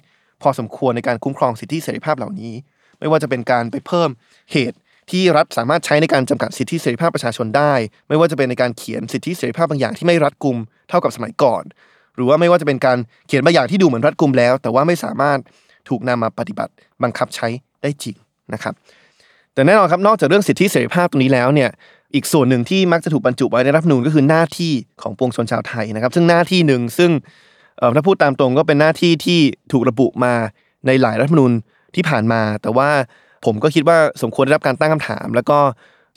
พอสมควรในการคุ้มครองสิทธิเสรีภาพเหล่านี้ ไม่ว่าจะเป็นการไปเพิ่มเหตุที่รัฐสามารถใช้ในการจำกัดสิทธิเสรีภาพประชาชนได้ ไม่ว่าจะเป็นในการเขียนสิทธิเสรีภาพบางอย่างที่ไม่รัดกุมเท่ากับสมัยก่อน หรือว่าไม่ว่าจะเป็นการเขียนบางอย่างที่ดูเหมือนรัดกุมแล้ว แต่ว่าไม่สามารถถูกนำมาปฏิบัติบังคับใช้ได้จริงนะครับ แต่แน่นอนครับนอกจากเรื่องสิทธิเสรีภาพตรงนี้แล้วเนี่ย อีกส่วนหนึ่งที่มักจะถูกบรรจุไว้ในรัฐธรรมนูญก็คือหน้าที่ของปวงชนชาวไทยนะครับ ซึ่งหน้าที่หนึ่งซึ่งถ้าพูดตามตรงก็เป็นหน้าที่ที่ถูกระบุมาในหลายรัฐธรรมนูญที่ผ่านมา แต่ว่าผมก็คิดว่าสมควรได้รับการตั้งคำถาม แล้วก็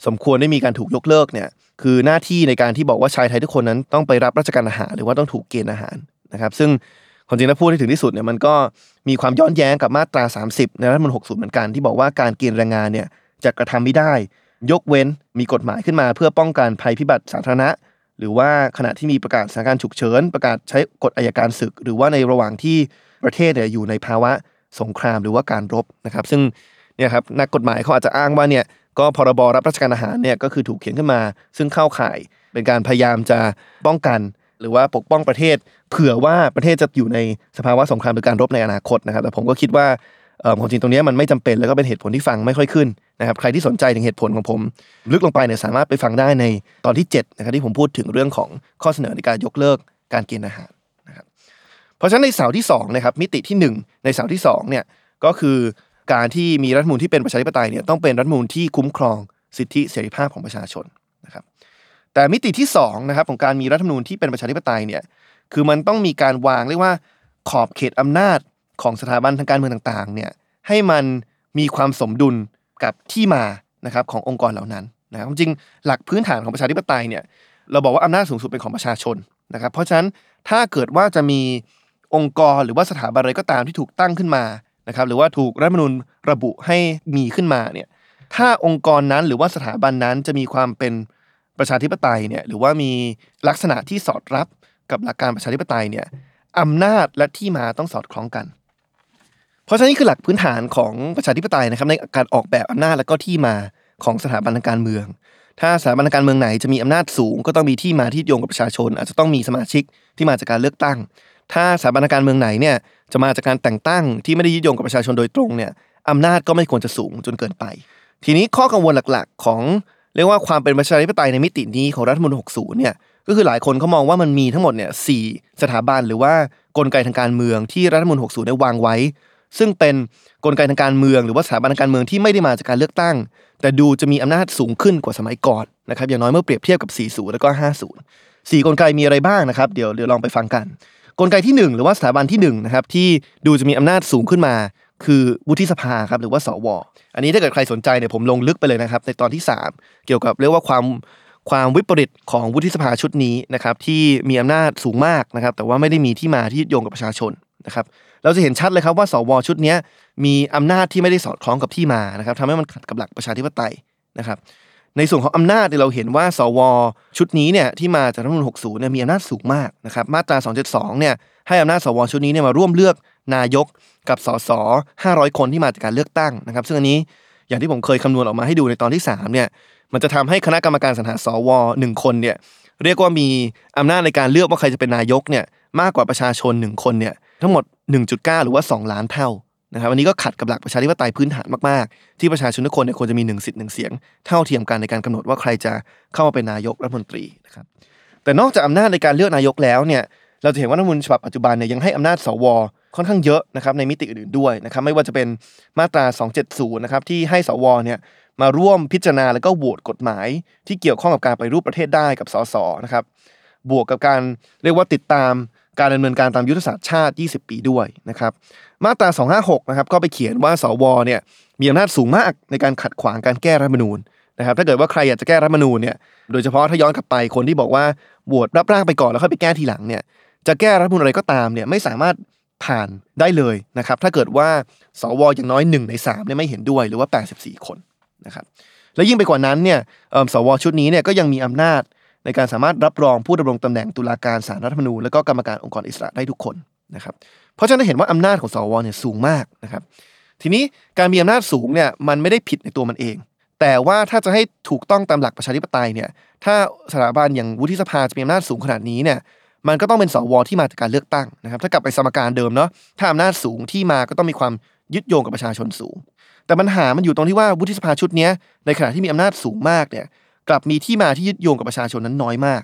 สมควรได้มีการถูกยกเลิกเนี่ยคือหน้าที่ในการที่บอกว่าชายไทยทุกคนนั้นต้องไปรับราชการอาหารหรือว่าต้องถูกเกณฑ์อาหารนะครับ ซึ่งความจริงแล้วพูดให้ถึงที่สุดเนี่ยมันก็มีความย้อนแย้งกับมาตรา 30 ในรัฐธรรมนูญ60 เหมือนกันที่บอกว่าการเกณฑ์แรงงานเนี่ยจะกระทำไม่ได้ ยกเว้นมีกฎหมายขึ้นมา เพื่อป้องกันภัยพิบัติสาธารณะ หรือว่าขณะที่มีประกาศสถานการณ์ฉุกเฉิน ประกาศใช้กฎอัยการศึก หรือว่าในระหว่างที่ประเทศเนี่ยอยู่ในภาวะสงครามหรือว่าการรบนะครับ ซึ่งเนี่ยครับนักกฎหมายเขาอาจจะอ้างว่าเนี่ยก็พรบรับราชการอาหารเนี่ยก็คือถูกเขียนขึ้นมา ซึ่งเข้าข่ายเป็นการพยายามจะป้องกัน หรือว่าปกป้องประเทศ เผื่อว่าประเทศจะอยู่ในสภาวะสงครามหรือการรบในอนาคตนะครับ แต่ผมก็คิดว่าเอ่อความจริงตรงนี้มันไม่จำเป็นแล้วก็เป็นเหตุผลที่ฟังไม่ค่อยขึ้น นะครับใครที่สนใจถึงเหตุผลของผม ลึกลงไปเนี่ยสามารถไปฟังได้ในตอนที่7นะครับที่ผมพูดถึงเรื่องของข้อเสนอในการยกเลิกการเกณฑ์อาหารนะครับเพราะฉะนั้นในเสาที่2นะครับมิติที่ 1 ในเสาที่2เนี่ยก็คือการที่มีรัฐมนูญที่เป็นประชาธิปไตยเนี่ยต้องเป็นรัฐมนูญที่คุ้มครองสิทธิเสรีภาพของประชาชนนะครับแต่มิติที่2นะครับของการมีรัฐธรรมนูญที่เป็นประชาธิปไตยเนี่ยคือมันต้องมีการวางเรียกว่าขอบเขตอำนาจของสถาบันทางการเมืองต่างๆเนี่ยให้มันมีความสมดุล กับที่มานะครับขององค์กรเหล่านั้นนะครับจริงหลักพื้นฐานของประชาธิปไตยเนี่ยเราบอกว่าอำนาจสูงสุดเป็นของประชาชนนะครับ เพราะฉะนั้นถ้าเกิดว่าจะมีองค์กรหรือว่าสถาบันอะไรก็ตามที่ถูกตั้งขึ้นมานะครับหรือว่าถูกรัฐมนูญระบุให้มีขึ้นมาเนี่ยถ้าองค์กรนั้นหรือว่าสถาบันนั้นจะมีความเป็นประชาธิปไตยเนี่ยหรือว่ามีลักษณะที่สอดรับกับหลักการประชาธิปไตยเนี่ยอำนาจและที่มาต้องสอดคล้องกัน ราะฉะนั้นคือหลักพื้นฐานของประชาธิปไตยนะครับในการออกแบบอำนาจและก็ที่มาของสถาบันทางการเมือง ถ้าสถาบันทางการเมืองไหนจะมีอำนาจสูง ก็ต้องมีที่มาที่โยงกับประชาชน อาจจะต้องมีสมาชิกที่มาจากการเลือกตั้ง ถ้าสถาบันทางการเมืองไหนเนี่ยจะมาจากการแต่งตั้งที่ไม่ได้ยึดโยงกับประชาชนโดยตรงเนี่ยอำนาจก็ไม่ควรจะสูงจนเกินไป ทีนี้ข้อกังวลหลักๆ ของเรียกว่าความเป็นประชาธิปไตยในมิตินี้ของรัฐธรรมนูญ60 เนี่ยก็คือหลายคนเขามองว่ามันมีทั้งหมดเนี่ยสสถาบันหรือว่ากลไกทางการเมืองที่รัฐธรรมนูญ60 ได้วางไว้ ซึ่งเป็นกลไกทางการเมืองหรือว่าสถาบันทางการเมืองที่ไม่ได้มาจากการเลือกตั้ง แต่ดูจะมีอำนาจสูงขึ้นกว่าสมัยก่อนนะครับอย่างน้อยเมื่อเปรียบเทียบกับ 40 แล้วก็ 50 4 กลไกมีอะไรบ้างนะครับเดี๋ยวเดี๋ยวลองไปฟังกัน กลไกที่ 1 หรือว่าสถาบันที่1นะครับที่ดูจะมีอำนาจสูงขึ้นมา คือวุฒิสภาครับหรือว่าสว อันนี้ถ้าเกิดใครสนใจเนี่ยผมลงลึกไปเลยนะครับในตอนที่ 3 เกี่ยวกับเรียกว่าความความวิปริตของวุฒิสภาชุดนี้นะครับที่มีอำนาจสูงมากนะครับแต่ว่าไม่ได้มีที่มาที่โยงกับประชาชนนะครับ เราจะเห็นชัดเลยครับว่าสวชุดนี้มีอำนาจที่ไม่ได้สอดคล้องกับที่มานะครับทำให้มันขัดกับหลักประชาธิปไตยนะครับ ในส่วนของอำนาจเนี่เราเห็นว่า สว ชุดนี้เนี่ยที่มาจากรัฐธรรมนูญ60เนี่ยมีอำนาจสูงมากนะครับมาตรา 272เนี่ยให้อำนาจสวชุดนี้เนี่ยมาร่วมเลือกนายกกับสส500 คนที่มาจากการเลือกตั้งนะครับ ซึ่งอันนี้อย่างที่ผมเคยคำนวณออกมาให้ดูในตอนที่3เนี่ยมันจะทำให้คณะกรรมการสรรหาสว1คนเนี่ยเรียกว่ามีอำนาจในการเลือกว่าใครจะเป็นนายกเนี่ยมากกว่าประชาชน1คนเนี่ย ทั้งหมด 1.9 หรือว่า 2 ล้านเท่านะครับอันนี้ก็ขัดกับหลักประชาธิปไตยพื้นฐานมากๆ ที่ประชาชนทุกคนเนี่ยควรจะมีหนึ่งสิทธิ์หนึ่งเสียง เท่าเทียมกันในการกำหนดว่าใครจะเข้ามาเป็นนายกรัฐมนตรีนะครับแต่นอกจากอำนาจในการเลือกนายกแล้วเนี่ยเราจะเห็นว่ารัฐมนูญฉบับปัจจุบันเนี่ยยังให้อำนาจสวค่อนข้างเยอะนะครับในมิติอื่นๆด้วยนะครับไม่ว่าจะเป็นมาตรา 270 นะครับที่ให้สวเนี่ยมาร่วมพิจารณาแล้วก็โหวตกฎหมาย ที่เกี่ยวข้องกับการไปรูปประเทศได้กับสสนะครับบวกกับการเรียกว่าติดตาม การดำเนินการตามยุทธศาสตร์ชาติ 20 ปีด้วยนะครับ มาตรา 256 นะครับ ก็ไปเขียนว่าสวเนี่ยมีอำนาจสูงมากในการขัดขวางการแก้รัฐมนูญนะครับ ถ้าเกิดว่าใครอยากจะแก้รัฐมนูญเนี่ย โดยเฉพาะถ้าย้อนกลับไปคนที่บอกว่าโหวตรับร่างไปก่อนแล้วค่อยไปแก้ทีหลังเนี่ย จะแก้รัฐมนูญอะไรก็ตามเนี่ยไม่สามารถผ่านได้เลยนะครับ ถ้าเกิดว่าสวอย่างน้อย1ใน3เนี่ยไม่เห็นด้วยหรือว่า 84 คนนะครับ และยิ่งไปกว่านั้นเนี่ยสวชุดนี้เนี่ยก็ยังมีอำนาจ ในการสามารถรับรองผู้ดำรงตำแหน่งตุลาการศาลรัฐธรรมนูญและก็กรรมการองค์กรอิสระได้ทุกคนนะครับเพราะฉะนั้นเห็นว่าอำนาจของสวเนี่ยสูงมากนะครับทีนี้การมีอำนาจสูงเนี่ยมันไม่ได้ผิดในตัวมันเอง แต่ว่าถ้าจะให้ถูกต้องตามหลักประชาธิปไตยเนี่ยถ้าสถาบันอย่างวุฒิสภาจะมีอำนาจสูงขนาดนี้เนี่ยมันก็ต้องเป็นสวที่มาจากการเลือกตั้งนะครับถ้ากลับไปสมการเดิมเนาะถ้าอำนาจสูงที่มาก็ต้องมีความยึดโยงกับประชาชนสูง แต่ปัญหามันอยู่ตรงที่ว่าวุฒิสภาชุดนี้ในขณะที่มีอำนาจสูงมากเนี่ย กลับมีที่มาที่ยึดโยงกับประชาชนนั้นน้อยมาก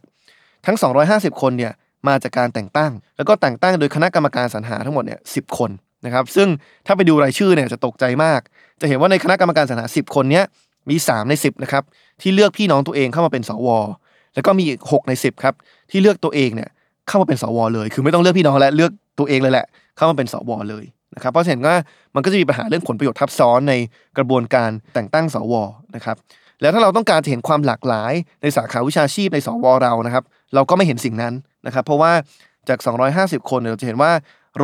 ทั้ง 250 คนเนี่ยมาจากการแต่งตั้ง แล้วก็แต่งตั้งโดยคณะกรรมการสรรหาทั้งหมดเนี่ยสิคนนะครับซึ่งถ้าไปดูรายชื่อเนี่ยจะตกใจมาก จะเห็นว่าในคณะกรรมการสรรหา 10 คนเนี้ยมี 3 ใน 10นะครับที่เลือกพี่น้องตัวเองเข้ามาเป็นสว แล้วก็มีอีก 6 ใน 10ครับที่เลือกตัวเองเนี่ยเข้ามาเป็นสว เลย คือไม่ต้องเลือกพี่น้องและเลือกตัวเองเลยแหละ เข้ามาเป็นสว เลยนะครับเพราะฉะนั้นว่ามันก็จะมีปัญหาเรื่องผลประโยชน์ทับซ้อนในกระบวนการแต่งตั้งสวนะครับ แล้วถ้าเราต้องการเห็นความหลากหลายในสาขาวิชาชีพในสวเรานะครับ เราก็ไม่เห็นสิ่งนั้นนะครับ เพราะว่าจาก 250 คนเราจะเห็นว่า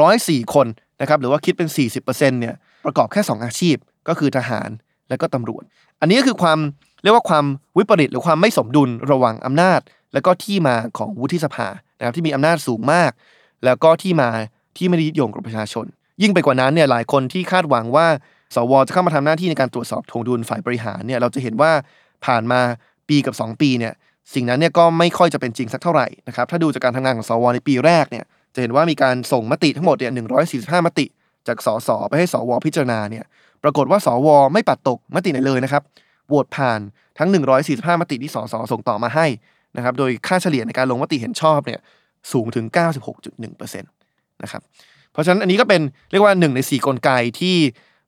104 คนนะครับหรือว่าคิดเป็น 40%เนี่ยประกอบแค่ 2 อาชีพ ก็คือทหารและก็ตำรวจ อันนี้ก็คือความเรียกว่าความวิปริตหรือความไม่สมดุลระหว่างอำนาจ และก็ที่มาของวุฒิสภานะครับที่มีอำนาจสูงมาก แล้วก็ที่มาที่ไม่ได้ยึดโยงกับประชาชน ยิ่งไปกว่านั้นเนี่ยหลายคนที่คาดหวังว่า สวจะเข้ามาทำหน้าที่ในการตรวจสอบทวงดุลฝ่ายบริหารเนี่ยเราจะเห็นว่าผ่านมาปีกับ 2 ปีเนี่ยสิ่งนั้นเนี่ยก็ไม่ค่อยจะเป็นจริงสักเท่าไหร่นะครับถ้าดูจากการทำงานของสวในปีแรกเนี่ยจะเห็นว่ามีการส่งมติทั้งหมดเนี่ย145มติ จากสสไปให้สวพิจารณาเนี่ยปรากฏว่าสวไม่ปัดตกมติไหนเลยนะครับโหวตผ่านทั้ง 145 มติที่สสส่งต่อมาให้นะครับโดยค่าเฉลี่ยในการลงมติเห็นชอบเนี่ยสูงถึง 96.1%นะครับเพราะฉะนั้นอันนี้ก็เป็นเรียกว่าหนึ่งใน 4 กลไกที่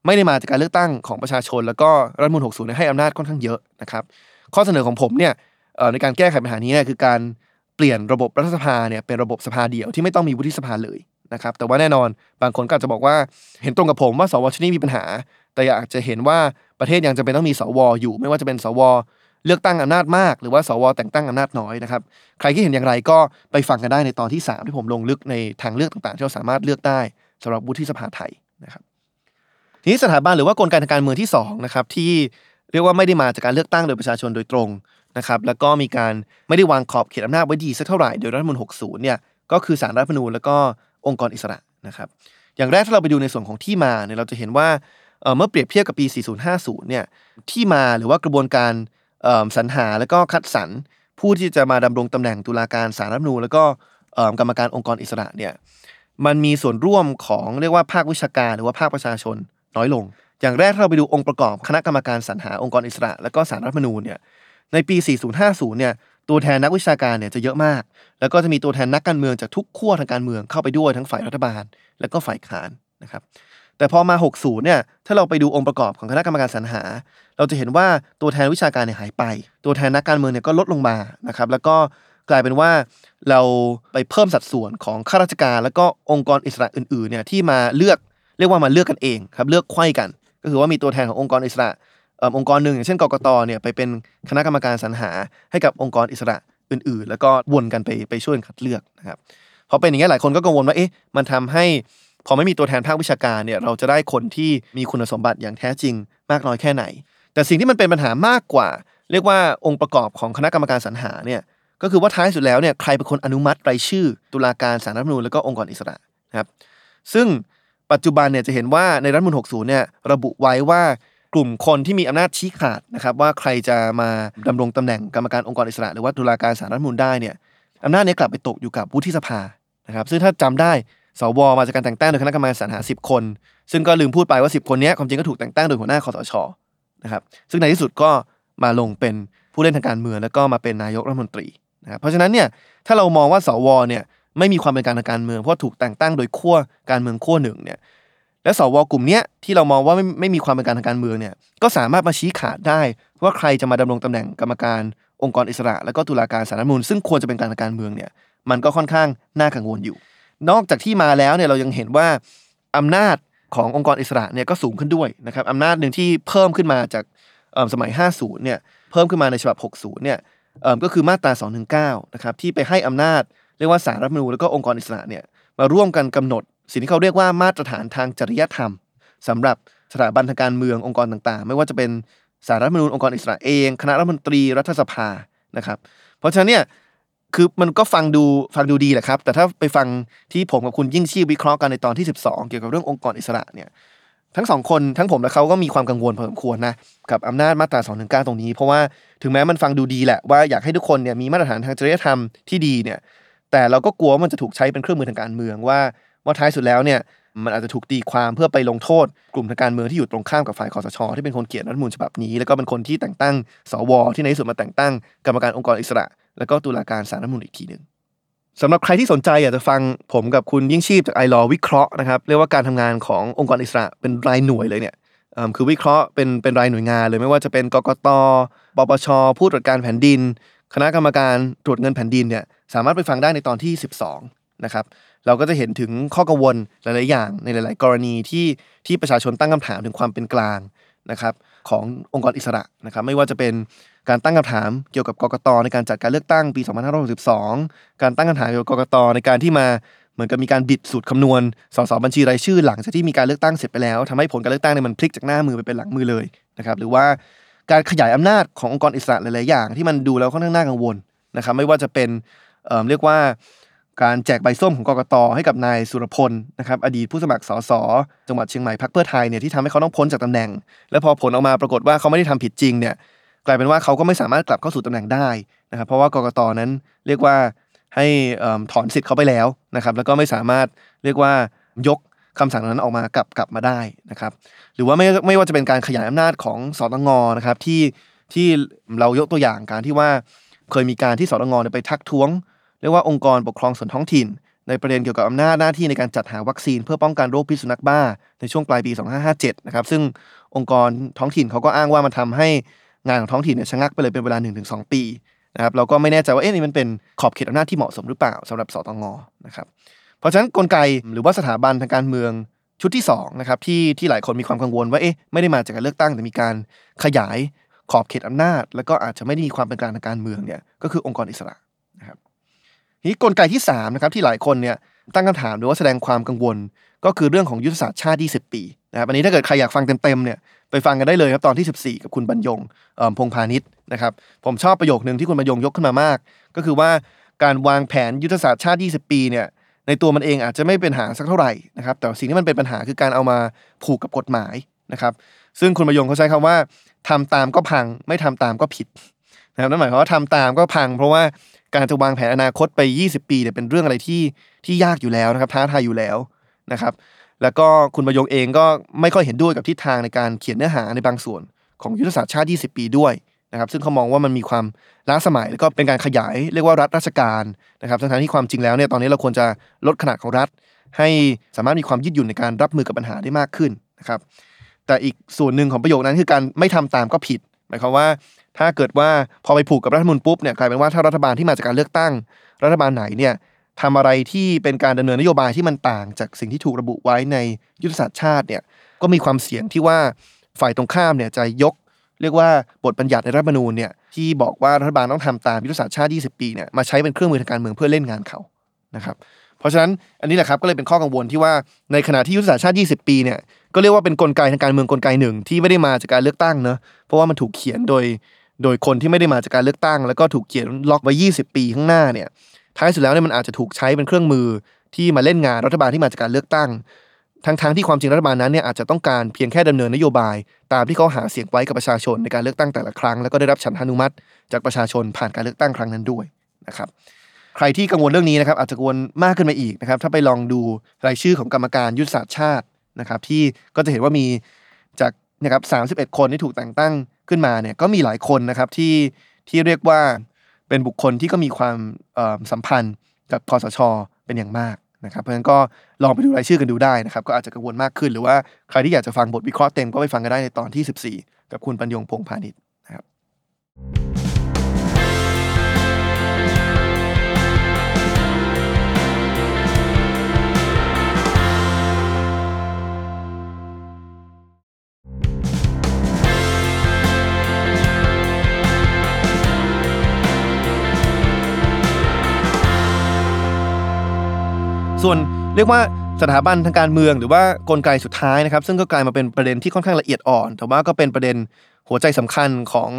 ไม่ได้มาจากการเลือกตั้งของประชาชน แล้วก็รัฐมนูล60ให้อำนาจค่อนข้างเยอะนะครับ ข้อเสนอของผมเนี่ยในการแก้ไขปัญหานี้เนี่ยคือการเปลี่ยนระบบรัฐสภาเนี่ยเป็นระบบสภาเดียวที่ไม่ต้องมีวุฒิสภาเลยนะครับ แต่ว่าแน่นอนบางคนก็อาจจะบอกว่าเห็นตรงกับผมว่าสวชุดนี้มีปัญหา แต่อยากจะเห็นว่าประเทศยังจำเป็นต้องมีสวอยู่ ไม่ว่าจะเป็นสวเลือกตั้งอำนาจมาก หรือว่าสวแต่งตั้งอำนาจน้อยนะครับใครที่เห็นอย่างไรก็ไปฟังกันได้ในตอนที่ 3 ที่ผมลงลึกในทางเลือกต่างๆที่เราสามารถเลือกได้สำหรับวุฒิสภาไทยนะครับ นี้สถาบันหรือว่ากลไกทางการเมืองที่2นะครับที่เรียกว่าไม่ได้มาจากการเลือกตั้งโดยประชาชนโดยตรงนะครับแล้วก็มีการไม่ได้วางขอบเขตอำนาจไว้ดีสักเท่าไหร่โดยรัฐมนูล60เนี่ยก็คือสารรัฐมนูญแล้วก็องค์กรอิสระนะครับอย่างแรกถ้าเราไปดูในส่วนของที่มาเนี่ยเราจะเห็นว่าเมื่อเปรียบเทียบกับปี 4050 เนี่ยที่มาหรือว่ากระบวนการสรรหาแล้วก็คัดสรรผู้ที่จะมาดำรงตำแหน่งตุลาการสารรัฐมนูญแล้วก็กรรมการองค์กรอิสระเนี่ยมันมีส่วนร่วมของเรียกว่าภาควิชาการหรือว่าภาคประชาชน น้อยลง อย่างแรกถ้าเราไปดูองค์ประกอบคณะกรรมการสรรหาองค์กรอิสระ และก็สารรัฐมนูญเนี่ยในปี 4050 เนี่ยตัวแทนนักวิชาการเนี่ยจะเยอะมาก แล้วก็จะมีตัวแทนนักการเมืองจากทุกขั้วทางการเมืองเข้าไปด้วยทั้งฝ่ายรัฐบาล และก็ฝ่ายค้านนะครับแต่พอมา 60 เนี่ย ถ้าเราไปดูองค์ประกอบของคณะกรรมการสรรหา เราจะเห็นว่าตัวแทนวิชาการเนี่ยหายไป ตัวแทนนักการเมืองเนี่ยก็ลดลงมานะครับ แล้วก็กลายเป็นว่าเราไปเพิ่มสัดส่วนของข้าราชการ แล้วก็องค์กรอิสระอื่นๆ เนี่ยที่มาเลือก เรียกว่ามาเลือกกันเองครับเลือกไข้กัน ก็คือว่ามีตัวแทนขององค์กรอิสระองค์กรหนึ่งอย่างเช่นกกตเนี่ยไปเป็นคณะกรรมการสรรหาให้กับองค์กรอิสระอื่น ๆ แล้วก็วนกันไปไปช่วยคัดเลือกนะครับพอเป็นอย่างนี้หลายคนก็กังวลว่าเอ๊ะมันทำให้พอไม่มีตัวแทนภาควิชาการเนี่ยเราจะได้คนที่มีคุณสมบัติอย่างแท้จริงมากน้อยแค่ไหน แต่สิ่งที่มันเป็นปัญหามากกว่า เรียกว่าองค์ประกอบของคณะกรรมการสรรหาเนี่ยก็คือว่าท้ายสุดแล้วเนี่ยใครเป็นคนอนุมัติรายชื่อ ตุลาการสารรัฐมนูลแล้วก็องค์กรอิสระนะครับซึ่ง ปัจจุบันเนี่ยจะเห็นว่าในรัฐมนูล60เนี่ยระบุไว้ว่ากลุ่มคนที่มีอำนาจชี้ขาดนะครับว่าใครจะมาดำรงตำแหน่งกรรมการองค์กรอิสระ หรือว่าตุลาการสารรัฐมนูลได้เนี่ยอำนาจนี้กลับไปตกอยู่กับวุฒิสภานะครับซึ่งถ้าจำได้สวมาจากการแต่งตั้งโดยคณะกรรมการสรรหา 10 คน ซึ่งก็ลืมพูดไปว่า 10 คนนี้ความจริงก็ถูกแต่งตั้งโดยหัวหน้าคอสชนะครับซึ่งในที่สุดก็มาลงเป็นผู้เล่นทางการเมืองแล้วก็มาเป็นนายกรัฐมนตรีนะครับเพราะฉะนั้นเนี่ยถ้าเรามองว่าสวเนี่ย ไม่มีความเป็นการทางการเมืองเพราะถูกแต่งตั้งโดยขั้วการเมืองขั้วหนึ่งเนี่ยและสวกลุ่มนี้ที่เรามองว่าไม่ไม่มีความเป็นการทางการเมืองเนี่ยก็สามารถมาชี้ขาดได้ว่าใครจะมาดำรงตำแหน่งกรรมการองค์กรอิสระ และก็ตุลาการสารรัฐมนูลซึ่งควรจะเป็นการทางการเมืองเนี่ยมันก็ค่อนข้างน่ากังวลอยู่ นอกจากที่มาแล้วเนี่ยเรายังเห็นว่าอำนาจขององค์กรอิสระเนี่ยก็สูงขึ้นด้วยนะครับอำนาจหนึ่งที่เพิ่มขึ้นมาจากสมัย 50เนี่ยเพิ่มขึ้นมาในฉบับ 60เนี่ยก็คือมาตรา 219นะครับที่ไปให้อำนาจ เรียกว่าสารรัฐมนูลแล้วก็องค์กรอิสระเนี่ยมาร่วมกันกำหนด สิ่งที่เขาเรียกว่ามาตรฐานทางจริยธรรมสำหรับสถาบันทางการเมืององค์กรต่างๆ ไม่ว่าจะเป็นสารรัฐมนูญองค์กรอิสระเอง คณะรัฐมนตรีรัฐสภานะครับ เพราะฉะนั้นเนี่ยคือมันก็ฟังดูฟังดูดีแหละครับ แต่ถ้าไปฟังที่ผมกับคุณยิ่งชีพวิเคราะห์กันในตอนที่ 12 เกี่ยวกับเรื่ององค์กรอิสระเนี่ยทั้งสองคนทั้งผมและเขาก็มีความกังวลพอสมควรนะกับอำนาจมาตรา2นึตรงนี้ เพราะว่าถึงแม้มันฟังดูดีแหละว่าอยากให้ทุกคนเนี่ยมีมาตรฐานทางจริยธรรมที่ดีเนี่ย แต่เราก็กลัวว่ามันจะถูกใช้เป็นเครื่องมือทางการเมืองว่าว่าท้ายสุดแล้วเนี่ยมันอาจจะถูกตีความเพื่อไปลงโทษ กลุ่มทางการเมืองที่อยู่ตรงข้ามกับฝ่ายคอสช ที่เป็นคนเขียนรัฐมนูญฉบับนี้ แล้วก็เป็นคนที่แต่งตั้งสวที่ในที่สุดมาแต่งตั้งกรรมการองค์กรอิสระ แล้วก็ตุลาการสารรัฐมนูญอีกทีหนึ่งสำหรับใครที่สนใจอยากจะฟังผมกับคุณยิ่งชีพจากไอรอวิเคราะห์นะครับเรียกว่าการทำงานขององค์กรอิสระเป็นรายหน่วยเลยเนี่ยคือวิเคราะห์เป็นเป็นรายหน่วยงานเลยไม่ว่าจะเป็นกกตปปชผู้ตรวจการแผ่นดิน คณะกรรมการตรวจเงินแผ่นดินเนี่ย สามารถไปฟังได้ในตอนที่ 12 นะครับ เราก็จะเห็นถึงข้อกังวลหลาย ๆ อย่างในหลาย ๆ กรณีที่ที่ประชาชนตั้งคำถามถึงความเป็นกลางนะครับขององค์กรอิสระนะครับ ไม่ว่าจะเป็นการตั้งคำถามเกี่ยวกับกกตในการจัดการเลือกตั้งปี 2562 การตั้งคำถามเกี่ยวกับกกตในการที่มาเหมือนกับมีการบิดสูตรคำนวณสสบัญชีรายชื่อหลังจากที่มีการเลือกตั้งเสร็จไปแล้วทำให้ผลการเลือกตั้งเนี่ยมันพลิกจากหน้ามือไปเป็นหลังมือเลยนะครับหรือว่าการขยายอำนาจขององค์กรอิสระหลาย ๆ อย่าง ที่มันดูแล้วค่อนข้างน่ากังวลนะครับไม่ว่าจะเป็น เอ่อเรียกว่าการแจกใบส้มของกกตให้กับนายสุรพลนะครับอดีตผู้สมัครสสจังหวัดเชียงใหม่พรรคเพื่อไทยเนี่ยที่ทำให้เขาต้องพ้นจากตำแหน่ง แล้วพอผลออกมาปรากฏว่าเขาไม่ได้ทำผิดจริงเนี่ยกลายเป็นว่าเขาก็ไม่สามารถกลับเข้าสู่ตำแหน่งได้นะครับเพราะว่ากกตนั้นเรียกว่าให้ถอนสิทธิ์เขาไปแล้วนะครับแล้วก็ไม่สามารถเรียกว่ายกคำสั่งนั้นออกมากลับกลับมาได้นะครับหรือว่าไม่ไม่ว่าจะเป็นการขยายอำนาจของสตงนะครับที่ที่เรายกตัวอย่างการที่ว่าเคยมีการที่สตงเนี่ยไปทักท้วง เรียกว่าองค์กรปกครองส่วนท้องถิ่น ในประเด็นเกี่ยวกับอำนาจหน้าที่ในการจัดหาวัคซีน เพื่อป้องกันโรคพิษสุนัขบ้าในช่วงปลายปี 2557 นะครับซึ่งองค์กรท้องถิ่นเขาก็อ้างว่ามันทำให้งานของท้องถิ่นเนี่ยชะงักไปเลยเป็นเวลา 1-2 ปีนะครับเราก็ไม่แน่ใจว่าเอ๊ะนี่มันเป็นขอบเขตอำนาจที่เหมาะสมหรือเปล่าสำหรับสตงนะครับเพราะฉะนั้นกลไกหรือว่าสถาบันทางการเมืองชุดที่2นะครับที่ที่หลายคนมีความกังวลว่าเอ๊ะไม่ได้มาจากการเลือกตั้งแต่มีการขยายขอบเขตอำนาจ แล้วก็อาจจะไม่ได้มีความเป็นกลางทางการเมืองเนี่ยก็คือองค์กรอิสระนะครับ นี้กลไกที่3นะครับที่หลายคนเนี่ยตั้งคำถามหรือว่าแสดงความกังวล ก็คือเรื่องของยุทธศาสตร์ชาติ 20 ปีนะครับอันนี้ถ้าเกิดใครอยากฟังเต็มๆเนี่ยไปฟังกันได้เลยครับตอนที่ 14 กับคุณบรรยงพงพาณิชย์นะครับผมชอบประโยคหนึ่งที่คุณบรรยงยกขึ้นมามาก ก็คือว่าการวางแผนยุทธศาสตร์ชาติ 20 ปีเนี่ยในตัวมันเองอาจจะไม่เป็นปัญหาสักเท่าไหร่นะครับแต่สิ่งที่มันเป็นปัญหาคือการเอามาผูกกับกฎหมายนะครับซึ่งคุณประยงเขาใช้คำว่าทำตามก็พังไม่ทำตามก็ผิดนะครับนั่นหมายความว่าทำตามก็พัง เพราะว่า การจะวางแผนอนาคตไป 20 ปีเนี่ยเป็นเรื่องอะไรที่ที่ยากอยู่แล้วนะครับท้าทายอยู่แล้วนะครับ แล้วก็คุณประยงเองก็ไม่ค่อยเห็นด้วยกับทิศทางในการเขียนเนื้อหาในบางส่วน ของยุทธศาสตร์ชาติ 20 ปีด้วยนะครับซึ่งเขามองว่ามันมีความล้าสมัยแล้วก็เป็นการขยายเรียกว่ารัฐราชการนะครับทั้งๆที่ความจริงแล้วเนี่ยตอนนี้เราควรจะลดขนาดของรัฐ ให้สามารถมีความยืดหยุ่นในการรับมือกับปัญหาได้มากขึ้นนะครับแต่อีกส่วนหนึ่งของประโยคนั้นคือการไม่ทำตามก็ผิด หมายความว่า ถ้าเกิดว่าพอไปผูกกับรัฐธรรมนูญปุ๊บเนี่ยกลายเป็นว่าถ้ารัฐบาลที่มาจากการเลือกตั้ง รัฐบาลไหนเนี่ยทำอะไรที่เป็นการดำเนินนโยบายที่มันต่างจากสิ่งที่ถูกระบุไว้ในยุทธศาสตร์ชาติเนี่ยก็มีความเสี่ยงที่ว่าฝ่ายตรงข้ามเนี่ยจะยก เรียกว่าบทบัญญัติในรัฐธรรมนูญเนี่ยที่บอกว่ารัฐบาลต้องทำตามยุทธศาสตร์ชาติ 20 ปีเนี่ยมาใช้เป็นเครื่องมือทางการเมืองเพื่อเล่นงานเขานะครับเพราะฉะนั้นอันนี้แหละครับก็เลยเป็นข้อกังวลที่ว่าในขณะที่ยุทธศาสตร์ชาติ 20 ปีเนี่ยก็เรียกว่าเป็นกลไกทางการเมืองกลไกหนึ่งที่ไม่ได้มาจากการเลือกตั้งเนอะเพราะว่ามันถูกเขียนโดย โดยคนที่ไม่ได้มาจากการเลือกตั้ง แล้วก็ถูกเขียนล็อกไว้ 20 ปีข้างหน้าเนี่ยท้ายสุดแล้วเนี่ยมันอาจจะถูกใช้เป็นเครื่องมือที่มาเล่นงานรัฐบาลที่มาจากการเลือกตั้ง ทั้งๆที่ความจริงรัฐบาลนั้นเนี่ยอาจจะต้องการเพียงแค่ดำเนินนโยบาย ตามที่เขาหาเสียงไว้กับประชาชนในการเลือกตั้งแต่ละครั้ง แล้วก็ได้รับฉันทานุมัติ จากประชาชนผ่านการเลือกตั้งครั้งนั้นด้วยนะครับใครที่กังวลเรื่องนี้นะครับอาจจะกังวลมากขึ้นมาอีกนะครับถ้าไปลองดูรายชื่อของกรรมการยุทธศาสตร์ชาตินะครับที่ก็จะเห็นว่ามีจาก นะครับ 31 คนที่ถูกแต่งตั้งขึ้นมาเนี่ยก็มีหลายคนนะครับที่ที่เรียกว่าเป็นบุคคลที่ก็มีความสัมพันธ์กับคอสช เป็นอย่างมากนะครับ เพราะฉะนั้นก็ลองไปดูรายชื่อกันดูได้นะครับ ก็อาจจะกังวลมากขึ้น หรือว่าใครที่อยากจะฟังบทวิเคราะห์เต็มก็ไปฟังกันได้ในตอนที่ 14 กับคุณปัญญงพงพาณิชย์นะครับ ส่วนเรียกว่าสถาบันทางการเมืองหรือว่ากลไกสุดท้ายนะครับ ซึ่งก็กลายมาเป็นประเด็นที่ค่อนข้างละเอียดอ่อน แต่ว่าก็เป็นประเด็นหัวใจสำคัญของ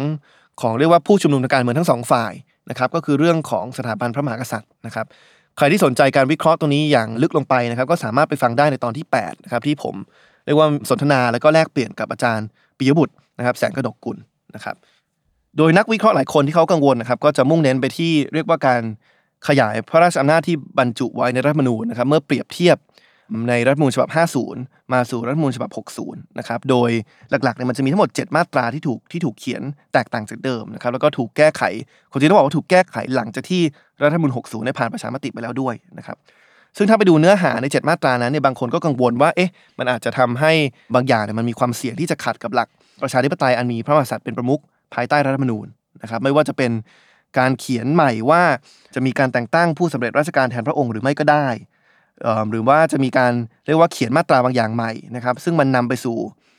ของเรียกว่าผู้ชุมนุมทางการเมืองทั้งสองฝ่ายนะครับก็คือเรื่องของสถาบันพระมหากษัตริย์นะครับ ใครที่สนใจการวิเคราะห์ตรงนี้อย่างลึกลงไปนะครับ ก็สามารถไปฟังได้ในตอนที่8นะครับที่ผมเรียกว่าสนทนาแล้วก็แลกเปลี่ยนกับอาจารย์ปิยบุตรนะครับ แสงกระดกกุลนะครับ โดยนักวิเคราะห์หลายคนที่เขากังวลนะครับ ก็จะมุ่งเน้นไปที่เรียกว่าการ ขยายพระราชอำนาจที่บรรจุไว้ในรัฐมนูญนะครับเมื่อเปรียบเทียบในรัฐมนูญฉบับ 50 มาสู่รัฐมนูญฉบับ 60 นะครับ โดยหลักๆเนี่ยมันจะมีทั้งหมด 7 มาตราที่ถูกที่ถูกเขียนแตกต่างจากเดิมนะครับ แล้วก็ถูกแก้ไขคนจริงต้องบอกว่าถูกแก้ไขหลังจากที่รัฐธรรมนูญ 60 ได้ผ่านประชามติไปแล้วด้วยนะครับ ซึ่งถ้าไปดูเนื้อหาใน 7 มาตรานั้นเนี่ยบางคนก็กังวลว่า เอ๊ะ มันอาจจะทำให้บางอย่างเนี่ยมันมีความเสี่ยงที่จะขัดกับหลักประชาธิปไตยอันมีพระมหากษัตริย์เป็นประมุขภายใต้รัฐมนูญนะครับ ไม่ว่าจะเป็น การเขียนใหม่ว่าจะมีการแต่งตั้งผู้สำเร็จราชการแทนพระองค์หรือไม่ก็ได้ หรือว่าจะมีการเรียกว่าเขียนมาตราบางอย่างใหม่นะครับ ซึ่งมันนำไปสู่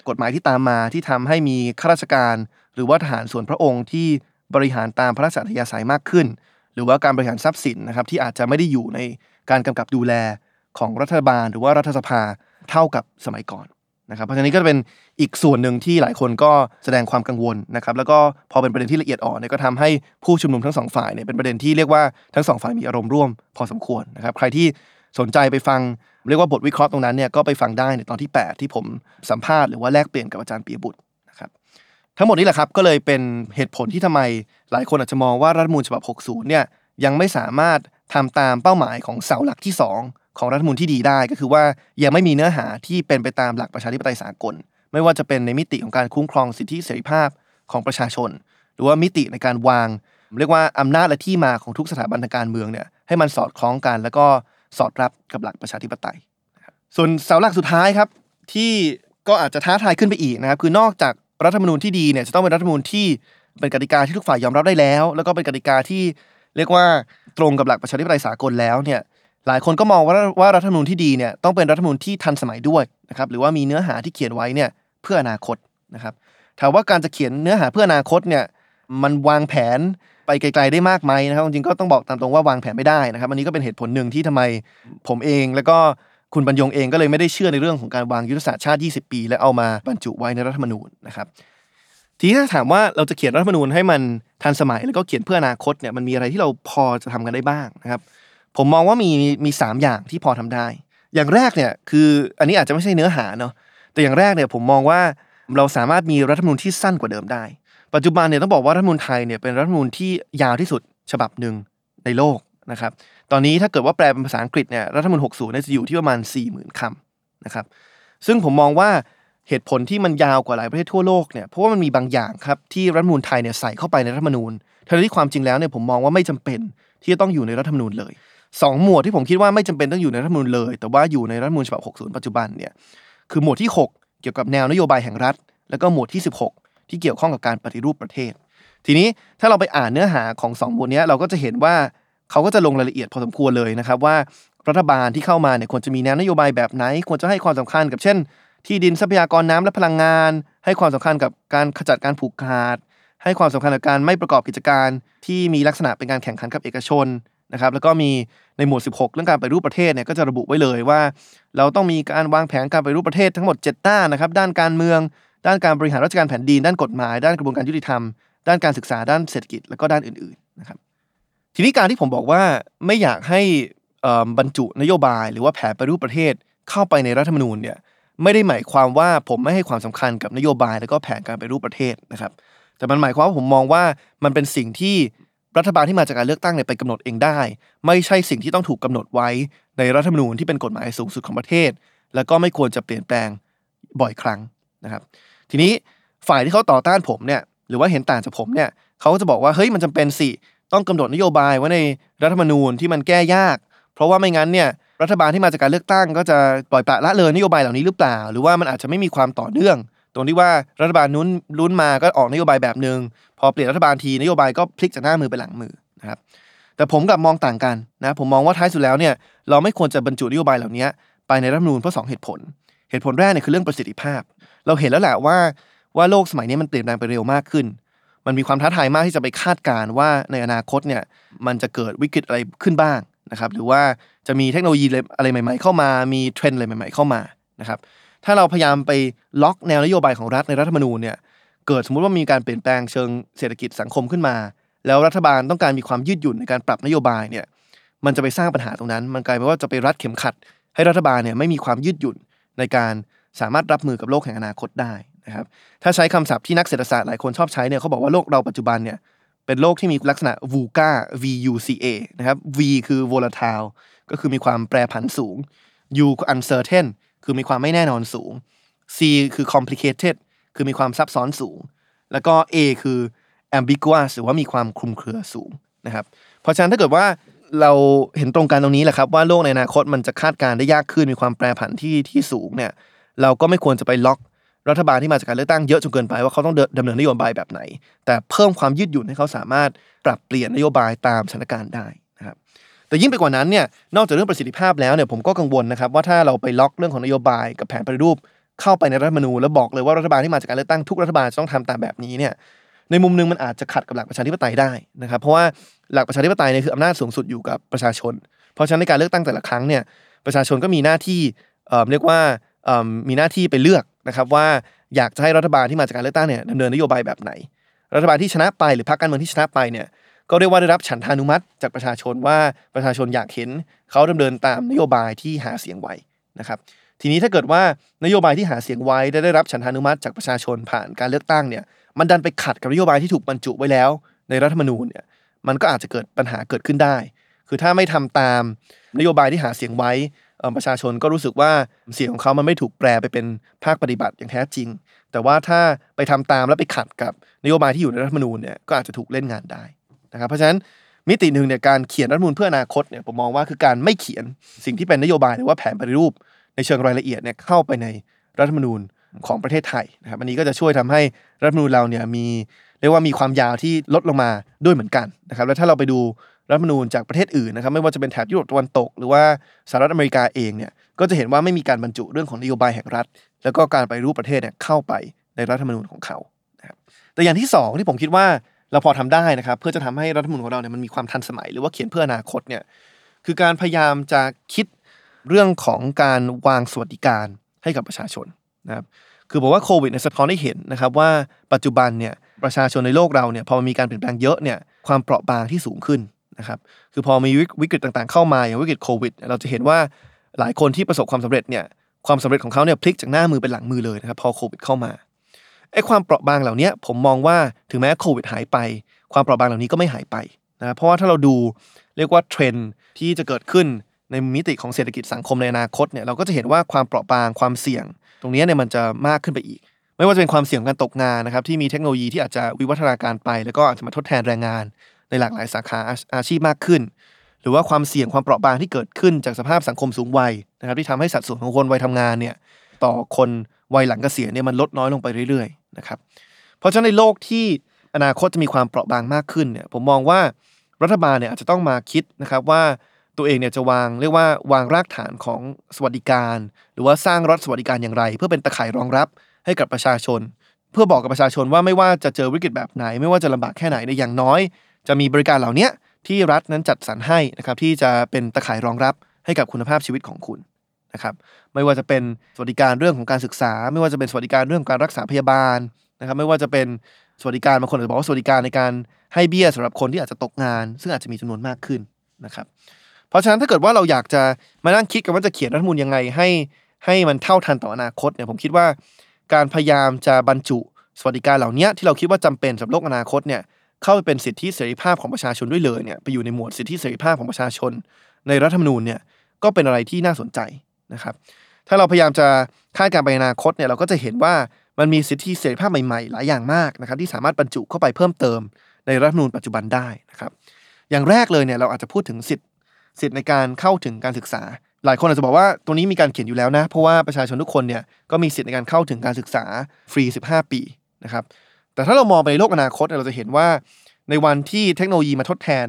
กฎหมายที่ตามมาที่ทำให้มีข้าราชการ หรือว่าทหารส่วนพระองค์ที่บริหารตามพระราชอัธยาศัยมากขึ้น หรือว่าการบริหารทรัพย์สินนะครับที่อาจจะไม่ได้อยู่ในการกำกับดูแลของรัฐบาล หรือว่ารัฐสภาเท่ากับสมัยก่อน นะครับเพราะฉะนั้นก็เป็นอีกส่วนหนึ่งที่หลายคนก็แสดงความกังวลนะครับแล้วก็พอเป็นประเด็นที่ละเอียดอ่อนเนี่ยก็ทำให้ผู้ชุมนุมทั้งสองฝ่ายเนี่ยเป็นประเด็นที่เรียกว่าทั้งสองฝ่ายมีอารมณ์ร่วมพอสมควรนะครับใครที่สนใจไปฟังเรียกว่าบทวิเคราะห์ตรงนั้นเนี่ยก็ไปฟังได้ในตอนที่ 8 ที่ผมสัมภาษณ์หรือว่าแลกเปลี่ยนกับอาจารย์ปียบุตรนะครับทั้งหมดนี้แหละครับก็เลยเป็นเหตุผลที่ทำไมหลายคนอาจจะมองว่ารัฐธรรมนูญฉบับ 60 เนี่ยยังไม่สามารถทำตามเป้าหมายของเสาหลักที่ 2 ของรัฐธรรมนูญที่ดีได้ก็คือว่ายังไม่มีเนื้อหาที่เป็นไปตามหลักประชาธิปไตยสากล ไม่ว่าจะเป็นในมิติของการคุ้มครองสิทธิเสรีภาพของประชาชน หรือว่ามิติในการวาง เรียกว่าอำนาจและที่มาของทุกสถาบันทางการเมืองเนี่ยให้มันสอดคล้องกัน แล้วก็สอดรับกับหลักประชาธิปไตย ส่วนเสาหลักสุดท้ายครับที่ก็อาจจะท้าทายขึ้นไปอีกนะครับคือนอกจากรัฐธรรมนูญที่ดีเนี่ยจะต้องเป็นรัฐธรรมนูญที่เป็นกติกาที่ทุกฝ่ายยอมรับได้แล้ว แล้วก็เป็นกติกาที่เรียกว่าตรงกับหลักประชาธิปไตยสากลแล้วเนี่ย หลายคนก็มองว่าว่ารัฐธรรมนูญที่ดีเนี่ยต้องเป็นรัฐธรรมนูญที่ทันสมัยด้วยนะครับหรือว่ามีเนื้อหาที่เขียนไว้เนี่ยเพื่ออนาคตนะครับถามว่าการจะเขียนเนื้อหาเพื่ออนาคตเนี่ยมันวางแผนไปไกลๆได้มากไหมนะครับจริงๆก็ต้องบอกตามตรงว่าวางแผนไม่ได้นะครับอันนี้ก็เป็นเหตุผลหนึ่งที่ทำไมผมเอง แล้วก็คุณบรรยงเองก็เลยไม่ได้เชื่อในเรื่องของการวางยุทธศาสตร์ชาติ 20 ปี และเอามาบรรจุไว้ในรัฐธรรมนูญนะครับทีนี้ถ้าถามว่าเราจะเขียนรัฐธรรมนูญให้มันทันสมัยแล้วก็เขียนเพื่ออนาคตเนี่ยมันมีอะไรที่เราพอจะทำกันได้บ้างนะครับ ผมมองว่ามีมีสามอย่างที่พอทำได้ อย่างแรกเนี่ยคืออันนี้อาจจะไม่ใช่เนื้อหาเนาะแต่อย่างแรกเนี่ยผมมองว่าเราสามารถมีรัฐธรรมนูญที่สั้นกว่าเดิมได้ ปัจจุบันเนี่ยต้องบอกว่ารัฐธรรมนูญไทยเนี่ยเป็นรัฐธรรมนูญที่ยาวที่สุดฉบับหนึ่งในโลกนะครับตอนนี้ถ้าเกิดว่าแปลเป็นภาษาอังกฤษเนี่ยรัฐธรรมนูญ60เนี่ยจะอยู่ที่ประมาณ 40,000คำนะครับซึ่งผมมองว่าเหตุผลที่มันยาวกว่าหลายประเทศทั่วโลกเนี่ยเพราะว่ามันมีบางอย่างครับที่รัฐธรรมนูญไทยเนี่ยใส่เข้าไปในรัฐธรรมนูญทั้งที่ความจริงแล้วเนี่ยผมมองว่าไม่จำเป็นที่จะต้องอยู่ในรัฐธรรมนูญเลย สองหมวดที่ผมคิดว่าไม่จำเป็นต้องอยู่ในรัฐมนูญเลย แต่ว่าอยู่ในรัฐมนูญฉบับ 60 ปัจจุบันเนี่ยคือหมวดที่ 6 เกี่ยวกับแนวนโยบายแห่งรัฐ แล้วก็หมวดที่ 16 ที่เกี่ยวข้องกับการปฏิรูปประเทศ ทีนี้ถ้าเราไปอ่านเนื้อหาของสองหมวดนี้เราก็จะเห็นว่าเขาก็จะลงรายละเอียดพอสมควรเลยนะครับว่ารัฐบาลที่เข้ามาเนี่ยควรจะมีแนวนโยบายแบบไหน ควรจะให้ความสำคัญกับเช่น ที่ดินทรัพยากรน้ำและพลังงาน ให้ความสำคัญกับการขจัดการผูกขาด ให้ความสำคัญกับการไม่ประกอบกิจการ ที่มีลักษณะเป็นการแข่งขันกับเอกชน นะครับแล้วก็มีในหมวด 16 เรื่องการไปรูปประเทศเนี่ยก็จะระบุไว้เลยว่า เราต้องมีการวางแผนการไปรูปประเทศทั้งหมด 7 ด้านนะครับด้านการเมือง ด้านการบริหารราชการแผ่นดินด้านกฎหมาย ด้านกระบวนการยุติธรรม ด้านการศึกษาด้านเศรษฐกิจแล้วก็ด้านอื่นๆนะครับทีนี้การที่ผมบอกว่าไม่อยากให้บรรจุนโยบาย หรือว่าแผนไปรูปประเทศเข้าไปในรัฐธรรมนูญเนี่ยไม่ได้หมายความว่าผมไม่ให้ความสำคัญกับนโยบาย แล้วก็แผนการไปรูปประเทศนะครับแต่มันหมายความว่าผมมองว่ามันเป็นสิ่งที่ รัฐบาลที่มาจากการเลือกตั้งเนี่ยไปกำหนดเองได้ ไม่ใช่สิ่งที่ต้องถูกกาหนดไว้ในรัฐธรรมนูญที่เป็นกฎหมายสูงสุดของประเทศ แล้วก็ไม่ควรจะเปลี่ยนแปลงบ่อยครั้งนะครับ ทีนี้ฝ่ายที่เขาต่อต้านผมเนี่ยหรือว่าเห็นต่างจากผมเนี่ยเขาก็จะบอกว่าเฮ้ยมันจำเป็นสิต้องกำหนดนโยบายไว้ในรัฐธรรมนูญที่มันแก้ยาก เพราะว่าไม่งั้นเนี่ยรัฐบาลที่มาจากการเลือกตั้ง ก็จะปล่อยปละละเลยนโยบายเหล่านี้หรือเปล่า หรือว่ามันอาจจะไม่มีความต่อเนื่อง ตรงที่ว่ารัฐบาลนู้นลุ้นมาก็ออกนโยบายแบบหนึ่งพอเปลี่ยนรัฐบาลทีนโยบายก็พลิกจากหน้ามือไปหลังมือนะครับแต่ผมกับมองต่างกันนะผมมองว่าท้ายสุดแล้วเนี่ยเราไม่ควรจะบรรจุนโยบายเหล่านี้ไปในรัฐธรรมนูญเพราะสองเหตุผล เหตุผลแรกเนี่ยคือเรื่องประสิทธิภาพ เราเห็นแล้วแหละว่าว่าโลกสมัยนี้มันเปลี่ยนแปลงไปเร็วมากขึ้น มันมีความท้าทายมากที่จะไปคาดการณ์ว่าในอนาคตเนี่ยมันจะเกิดวิกฤตอะไรขึ้นบ้างนะครับหรือว่าจะมีเทคโนโลยีอะไรใหม่ ๆ เข้ามา มีเทรนด์อะไรใหม่ ๆ เข้ามานะครับ ถ้าเราพยายามไปล็อกแนวนโยบายของรัฐในรัฐธรรมนูญเนี่ยเกิดสมมติว่ามีการเปลี่ยนแปลงเชิงเศรษฐกิจสังคมขึ้นมา แล้วรัฐบาลต้องการมีความยืดหยุ่นในการปรับนโยบายเนี่ยมันจะไปสร้างปัญหาตรงนั้น มันกลายเป็นว่าจะไปรัดเข็มขัด ให้รัฐบาลเนี่ยไม่มีความยืดหยุ่นในการสามารถรับมือกับโลกแห่งอนาคตได้นะครับถ้าใช้คำศัพท์ที่นักเศรษฐศาสตร์หลายคนชอบใช้เนี่ยเขาบอกว่าโลกเราปัจจุบันเนี่ยเป็นโลกที่มีลักษณะ VUCA VUCA นะครับ V คือ volatile ก็คือมีความแปรผันสูง U uncertain คือมีความไม่แน่นอนสูง C คือ complicated คือมีความซับซ้อนสูง แล้วก็ A คือ ambiguous หรือว่ามีความคลุมเครือสูงนะครับ เพราะฉะนั้นถ้าเกิดว่าเราเห็นตรงกันตรงนี้แหละครับว่าโลกในอนาคตมันจะคาดการได้ยากขึ้นมีความแปรผันที่ที่สูงเนี่ยเราก็ไม่ควรจะไปล็อกรัฐบาลที่มาจากการเลือกตั้งเยอะจนเกินไปว่าเขาต้องดำเนินนโยบายแบบไหน แต่เพิ่มความยืดหยุ่นให้เขาสามารถปรับเปลี่ยนนโยบายตามสถานการณ์ได้ แต่ยิ่งไปกว่านั้นเนี่ยนอกจากเรื่องประสิทธิภาพแล้วเนี่ยผมก็กังวลนะครับว่าถ้าเราไปล็อกเรื่องของนโยบายกับแผนปฏิรูปเข้าไปในรัฐธรรมนูญแล้วบอกเลยว่ารัฐบาลที่มาจากการเลือกตั้งทุกรัฐบาลจะต้องทำตามแบบนี้เนี่ยในมุมนึงมันอาจจะขัดกับหลักประชาธิปไตยได้นะครับเพราะว่าหลักประชาธิปไตยเนี่ยคืออำนาจสูงสุดอยู่กับประชาชน เพราะฉะนั้นในการเลือกตั้งแต่ละครั้งเนี่ยประชาชนก็มีหน้าที่เอ่อเรียกว่าเอ่อมีหน้าที่ไปเลือกนะครับว่าอยากจะให้รัฐบาลที่มาจากการเลือกตั้งเนี่ยดำเนินนโยบายแบบไหน รัฐบาลที่ชนะไปหรือพรรคการเมืองที่ชนะไปเนี่ย ก็เรียกว่าได้รับฉันทานุมัติจากประชาชนว่าประชาชนอยากเห็นเขาดำเนินตามนโยบายที่หาเสียงไว้นะครับ ทีนี้ถ้าเกิดว่านโยบายที่หาเสียงไว้ได้ได้รับฉันทานุมัติจากประชาชนผ่านการเลือกตั้งเนี่ยมันดันไปขัดกับนโยบายที่ถูกบรรจุไว้แล้ว ในรัฐธรรมนูญเนี่ยมันก็อาจจะเกิดปัญหาเกิดขึ้นได้ คือถ้าไม่ทำตามนโยบายที่หาเสียงไว้ประชาชนก็รู้สึกว่าเสียงของเขามันไม่ถูกแปลไปเป็นภาคปฏิบัติอย่างแท้จริง แต่ว่าถ้าไปทำตามแล้วไปขัดกับนโยบายที่อยู่ในรัฐธรรมนูญเนี่ยก็อาจจะถูกเล่นงานได้ นะครับเพราะฉะนั้นมิติหนึ่งเนี่ยการเขียนรัฐมนูญเพื่ออนาคตเนี่ยผมมองว่าคือการไม่เขียนสิ่งที่เป็นนโยบายหรือว่าแผนปฏิรูป ในเชิงรายละเอียดเนี่ยเข้าไปในรัฐมนูญของประเทศไทยนะครับอันนี้ก็จะช่วยทำให้รัฐมนูญเราเนี่ยมีเรียกว่ามีความยาวที่ลดลงมาด้วยเหมือนกันนะครับแล้วถ้าเราไปดูรัฐมนูญจากประเทศอื่นนะครับไม่ว่าจะเป็นแถบยุโรปตะวันตก หรือว่าสหรัฐอเมริกาเองเนี่ยก็จะเห็นว่าไม่มีการบรรจุเรื่องของนโยบายแห่งรัฐ แล้วก็การไปฏิรูปประเทศเนี่ยเข้าไปในรัฐธรรมนูญของเขานะครับแต่อย่างที่สองที่ผมคิดว่า เราพอทำได้นะครับ เพื่อจะทำให้รัฐมนูญของเราเนี่ยมันมีความทันสมัย หรือว่าเขียนเพื่ออนาคตเนี่ยคือการพยายามจะคิดเรื่องของการวางสวัสดิการให้กับประชาชนนะครับคือผมว่าโควิดเนี่ยสะท้อนให้เห็นนะครับว่าปัจจุบันเนี่ยประชาชนในโลกเราเนี่ยพอมันมีการเปลี่ยนแปลงเยอะเนี่ยความเปราะบางที่สูงขึ้นนะครับคือพอมีวิกฤตต่างๆเข้ามาอย่างวิกฤตโควิด เราจะเห็นว่าหลายคนที่ประสบความสำเร็จเนี่ยความสำเร็จของเขาเนี่ยพลิกจากหน้ามือเป็นหลังมือเลยนะครับพอโควิดเข้ามา ไอ้ความเปราะบางเหล่านี้ผมมองว่าถึงแม้โควิดหายไป ความเปราะบางเหล่านี้ก็ไม่หายไปนะเพราะว่าถ้าเราดูเรียกว่าเทรนที่จะเกิดขึ้นในมิติของเศรษฐกิจสังคมในอนาคตเนี่ยเราก็จะเห็นว่าความเปราะบางความเสี่ยง ตรงนี้เนี่ยมันจะมากขึ้นไปอีก ไม่ว่าจะเป็นความเสี่ยงการตกงานนะครับที่มีเทคโนโลยีที่อาจจะวิวัฒนาการไป แล้วก็อาจจะมาทดแทนแรงงาน ในหลากหลายสาขาอาชีพมากขึ้น หรือว่าความเสี่ยงความเปราะบางที่เกิดขึ้นจากสภาพสังคมสูงวัยนะครับที่ทำให้สัดส่วนของคนวัยทำงานเนี่ยต่อคนวัยหลังเกษียณเนี่ยมันลดน้อยลงไปเรื่อย นะครับ เพราะฉะนั้นในโลกที่อนาคตจะมีความเปราะบางมากขึ้นเนี่ยผมมองว่ารัฐบาลเนี่ยอาจจะต้องมาคิดนะครับว่าตัวเองเนี่ยจะวางเรียกว่าวางรากฐานของสวัสดิการ หรือว่าสร้างรัฐสวัสดิการอย่างไร เพื่อเป็นตะข่ายรองรับให้กับประชาชน เพื่อบอกกับประชาชนว่าไม่ว่าจะเจอวิกฤตแบบไหน ไม่ว่าจะลำบากแค่ไหนในอย่างน้อย จะมีบริการเหล่านี้ที่รัฐนั้นจัดสรรให้นะครับที่จะเป็นตะข่ายรองรับให้กับคุณภาพชีวิตของคุณ นะครับไม่ว่าจะเป็นสวัสดิการเรื่องของการศึกษา ไม่ว่าจะเป็นสวัสดิการเรื่องของการรักษาพยาบาลนะครับไม่ว่าจะเป็นสวัสดิการบางคนอาจจะบอกว่าสวัสดิการในการให้เบี้ยสำหรับคนที่อาจจะตกงาน ซึ่งอาจจะมีจำนวนมากขึ้นนะครับเพราะฉะนั้นถ้าเกิดว่าเราอยากจะมานั่งคิดกันว่าจะเขียนรัฐมนูญยังไงให้ให้มันเท่าทันต่ออนาคตเนี่ยผมคิดว่า การพยายามจะบรรจุสวัสดิการเหล่านี้ที่เราคิดว่าจำเป็นสำหรับโลกอนาคตเนี่ยเข้าไปเป็นสิทธิเสรีภาพของประชาชนด้วยเลยเนี่ยไปอยู่ในหมวดสิทธิเสรีภาพของประชาชน ในรัฐธรรมนูญเนี่ยก็เป็นอะไรที่น่าสนใจ นะครับ ถ้าเราพยายามจะคาดการไปอนาคตเนี่ยเราก็จะเห็นว่ามันมีสิทธิเสรีภาพใหม่ๆ หลายอย่างมากนะครับ ที่สามารถบรรจุเข้าไปเพิ่มเติมในรัฐธรรมนูญปัจจุบันได้นะครับ อย่างแรกเลยเนี่ยเราอาจจะพูดถึงสิทธิสิทธิในการเข้าถึงการศึกษา หลายคนอาจจะบอกว่าตรงนี้มีการเขียนอยู่แล้วนะ เพราะว่าประชาชนทุกคนเนี่ยก็มีสิทธิในการเข้าถึงการศึกษาฟรี 15 ปีนะครับ แต่ถ้าเรามองไปในโลกอนาคตเเราจะเห็นว่าในวันที่เทคโนโลยีมาทดแทน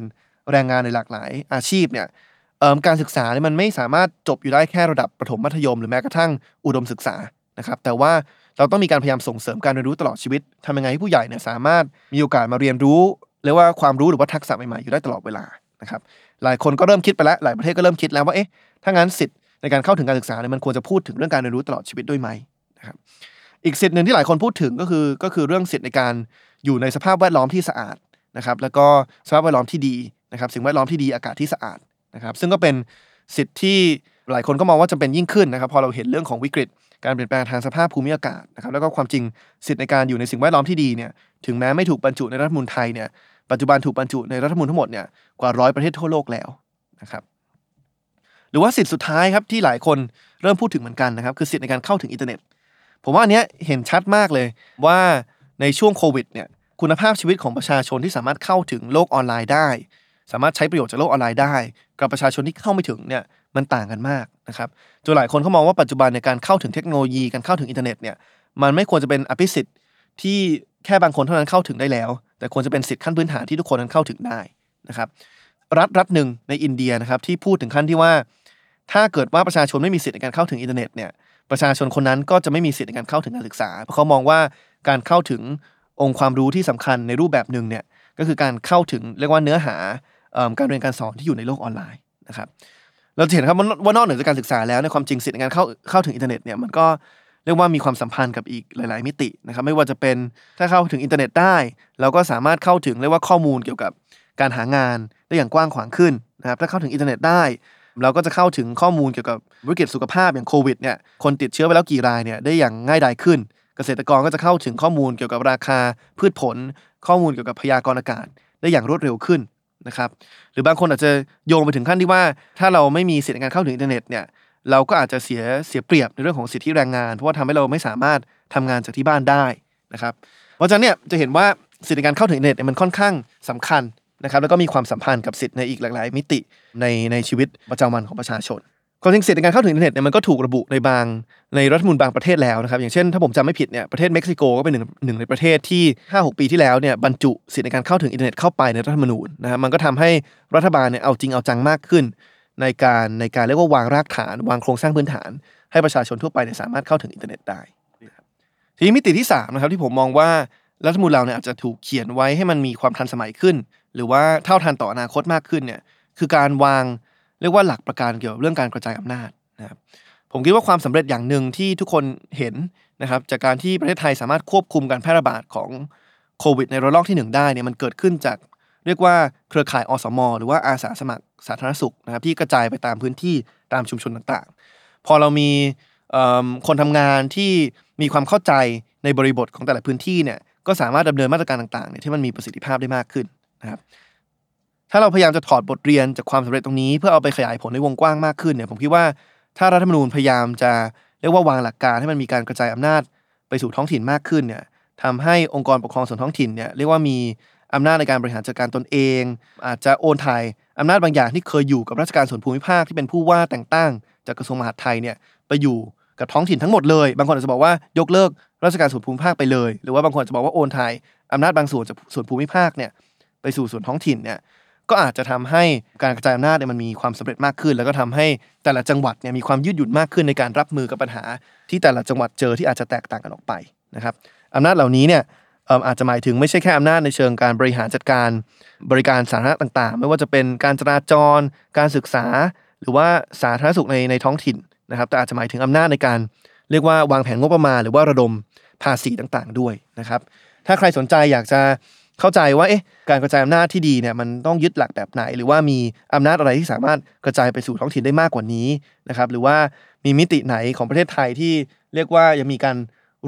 แรงงานในหลากหลายอาชีพเนี่ย การศึกษาเนี่ยมันไม่สามารถจบอยู่ได้แค่ระดับประถมมัธยม หรือแม้กระทั่งอุดมศึกษานะครับแต่ว่าเราต้องมีการพยายามส่งเสริมการเรียนรู้ตลอดชีวิตทำยังไงให้ผู้ใหญ่เนี่ยสามารถมีโอกาสมาเรียนรู้เรียกว่าความรู้หรือว่าทักษะใหม่ๆอยู่ได้ตลอดเวลานะครับหลายคนก็เริ่มคิดไปแล้วหลายประเทศก็เริ่มคิดแล้วว่าเอ๊ะถ้างั้นสิทธิ์ในการเข้าถึงการศึกษาเนี่ยมันควรจะพูดถึงเรื่องการเรียนรู้ตลอดชีวิตด้วยไหมนะครับอีกสิทธิ์หนึ่งที่หลายคนพูดถึงก็คือก็คือเรื่องสิทธิ์ในการอยู่ในสภาพแวดล้อมที่สะอาดนะครับแล้วก็สภาพแวดล้อมที่ดีนะครับสิ่งแวดล้อมที่ดีอากาศที่สะอาด นะครับซึ่งก็เป็นสิทธิ์ที่หลายคนก็มองว่าจำเป็นยิ่งขึ้นนะครับ พอเราเห็นเรื่องของวิกฤต การเปลี่ยนแปลงทางสภาพภูมิอากาศนะครับแล้วก็ความจริงสิทธิในการอยู่ในสิ่งแวดล้อมที่ดีเนี่ยถึงแม้ไม่ถูกบรรจุในรัฐมนูญไทยเนี่ยปัจจุบันถูกบรรจุในรัฐมนูญทั้งหมดเนี่ยกว่าร้อยประเทศทั่วโลกแล้วนะครับหรือว่าสิทธิสุดท้ายครับที่หลายคนเริ่มพูดถึงเหมือนกันนะครับคือสิทธิในการเข้าถึงอินเทอร์เน็ต ผมว่าอันเนี้ยเห็นชัดมากเลยว่าในช่วงโควิดเนี่ยคุณภาพชีวิตของประชาชนที่สามารถเข้าถึงโลกออนไลน์ได้ สามารถใช้ประโยชน์จากโลกออนไลน์ได้ กับประชาชนที่เข้าไม่ถึงเนี่ยมันต่างกันมากนะครับจนหลายคนเขามองว่าปัจจุบันในการเข้าถึงเทคโนโลยีการเข้าถึงอินเทอร์เน็ตเนี่ยมันไม่ควรจะเป็นอภิสิทธิ์ที่แค่บางคนเท่านั้นเข้าถึงได้แล้ว แต่ควรจะเป็นสิทธิขั้นพื้นฐานที่ทุกคนนั้นเข้าถึงได้นะครับรัฐรัฐหนึ่งในอินเดียนะครับที่พูดถึงขั้นที่ว่า ถ้าเกิดว่าประชาชนไม่มีสิทธิในการเข้าถึงอินเทอร์เน็ตเนี่ยประชาชนคนนั้นก็จะไม่มีสิทธิในการเข้าถึงการศึกษา เพราะเขามองว่าการเข้าถึงองค์ความรู้ที่สำคัญในรูปแบบหนึ่งเนี่ยก็คือการเข้าถึงเรียกว่าเนื้อหา การเรียนการสอนที่อยู่ในโลกออนไลน์นะครับเราจะเห็นครับว่าว่านอกเหนือจากการศึกษาแล้วในความจริงสิทธิในการเข้าเข้าถึงอินเทอร์เน็ตเนี่ยมันก็เรียกว่ามีความสัมพันธ์กับอีกหลาย ๆ มิตินะครับไม่ว่าจะเป็นถ้าเข้าถึงอินเทอร์เน็ตได้ เราก็สามารถเข้าถึงเรียกว่าข้อมูลเกี่ยวกับการหางานได้อย่างกว้างขวางขึ้นนะครับถ้าเข้าถึงอินเทอร์เน็ตได้ เราก็จะเข้าถึงข้อมูลเกี่ยวกับวิกฤตสุขภาพอย่างโควิดเนี่ยคนติดเชื้อไปแล้วกี่รายเนี่ยได้อย่างง่ายดายขึ้น เกษตรกรก็จะเข้าถึงข้อมูลเกี่ยวกับราคาพืชผล ข้อมูลเกี่ยวกับพยากรณ์อากาศ ได้อย่างรวดเร็วขึ้น นะครับหรือบางคนอาจจะโยงไปถึงขั้นที่ว่า ถ้าเราไม่มีสิทธิในการเข้าถึงอินเทอร์เน็ตเนี่ยเราก็อาจจะเสียเสียเปรียบในเรื่องของสิทธิแรงงาน เพราะว่าทำให้เราไม่สามารถทำงานจากที่บ้านได้นะครับเพราะฉะนั้นเนี่ยจะเห็นว่าสิทธิในการเข้าถึงอินเทอร์เน็ตเนี่ยมันค่อนข้างสำคัญนะครับแล้วก็มีความสัมพันธ์กับสิทธิในอีกหลากหลายมิติในในชีวิตประจำวันของประชาชน ความจริงสิทธิในการเข้าถึงอินเทอร์เน็ตเนี่ยมันก็ถูกระบุในบางในรัฐธรรมนูญบางประเทศแล้วนะครับ อย่างเช่นถ้าผมจำไม่ผิดเนี่ยประเทศเม็กซิโกก็เป็นหนึ่งหนึ่งในประเทศที่ 5-6 ปีที่แล้วเนี่ยบรรจุสิทธิในการเข้าถึงอินเทอร์เน็ตเข้าไปในรัฐธรรมนูญนะครับมันก็ทำให้รัฐบาลเนี่ยเอาจริงเอาจังมากขึ้น ในการในการเรียกว่าวางรากฐาน วางโครงสร้างพื้นฐาน ให้ประชาชนทั่วไปเนี่ยสามารถเข้าถึงอินเทอร์เน็ตได้ทีนี้มิติที่3นะครับที่ผมมองว่ารัฐธรรมนูญเราเนี่ยอาจจะถูกเขียนไว้ให้มันมีความทันสมัยขึ้น หรือว่าเท่าทันต่ออนาคตมากขึ้นเนี่ยคือการวาง เรียกว่าหลักประกันเกี่ยวกับเรื่องการกระจายอำนาจนะครับผมคิดว่าความสำเร็จอย่างหนึ่งที่ทุกคนเห็นนะครับจากการที่ประเทศไทยสามารถควบคุมการแพร่ระบาดของโควิดในระลอกที่ 1 ได้เนี่ยมันเกิดขึ้นจากเรียกว่าเครือข่ายอสม หรือว่าอาสาสมัครสาธารณสุขนะครับที่กระจายไปตามพื้นที่ตามชุมชนต่างๆ พอเรามีคนทำงานที่มีความเข้าใจในบริบทของแต่ละพื้นที่เนี่ยก็สามารถดำเนินมาตรการต่างๆเนี่ยที่มันมีประสิทธิภาพได้มากขึ้นนะครับ ถ้าเราพยายามจะถอดบทเรียนจากความสำเร็จตรงนี้ เพื่อเอาไปขยายผลในวงกว้างมากขึ้นเนี่ยผมคิดว่าถ้ารัฐธรรมนูญพยายามจะเรียกว่าวางหลักการให้มันมีการกระจายอำนาจไปสู่ท้องถิ่นมากขึ้นเนี่ยทำให้องค์กรปกครองส่วนท้องถิ่นเนี่ยเรียกว่ามีอำนาจในการบริหารจัดการตนเอง อาจจะโอนถ่ายอำนาจบางอย่างที่เคยอยู่กับราชการส่วนภูมิภาคที่เป็นผู้ว่าแต่งตั้ง จากกระทรวงมหาดไทยเนี่ยไปอยู่กับท้องถิ่นทั้งหมดเลย บางคนอาจจะบอกว่ายกเลิกราชการส่วนภูมิภาคไปเลย หรือว่าบางคนจะบอกว่าโอนถ่ายอำนาจบางส่วนจากส่วนภูมิภาคเนี่ยไปสู่ส่วนท้องถิ่นเนี่ย ก็อาจจะทำให้การกระจายอำนาจเนี่ยมันมีความสำเร็จมากขึ้น แล้วก็ทำให้แต่ละจังหวัดเนี่ยมีความยืดหยุ่นมากขึ้นในการรับมือกับปัญหา ที่แต่ละจังหวัดเจอที่อาจจะแตกต่างกันออกไปนะครับอำนาจเหล่านี้เนี่ยอาจจะหมายถึงไม่ใช่แค่อำนาจในเชิงการบริหารจัดการบริการสาธารณะต่างๆ ไม่ว่าจะเป็นการจราจร การศึกษา หรือว่าสาธารณสุขในในท้องถิ่นนะครับ แต่อาจจะหมายถึงอำนาจในการเรียกว่าวางแผนงบประมาณ หรือว่าระดมภาษีต่างๆ ด้วยนะครับ ถ้าใครสนใจอยากจะ เข้าใจว่าเอ๊ะการกระจายอำนาจที่ดีเนี่ยมันต้องยึดหลักแบบไหน หรือว่ามีอำนาจอะไรที่สามารถกระจายไปสู่ท้องถิ่นได้มากกว่านี้นะครับหรือว่ามีมิติไหนของประเทศไทยที่เรียกว่ายังมีการ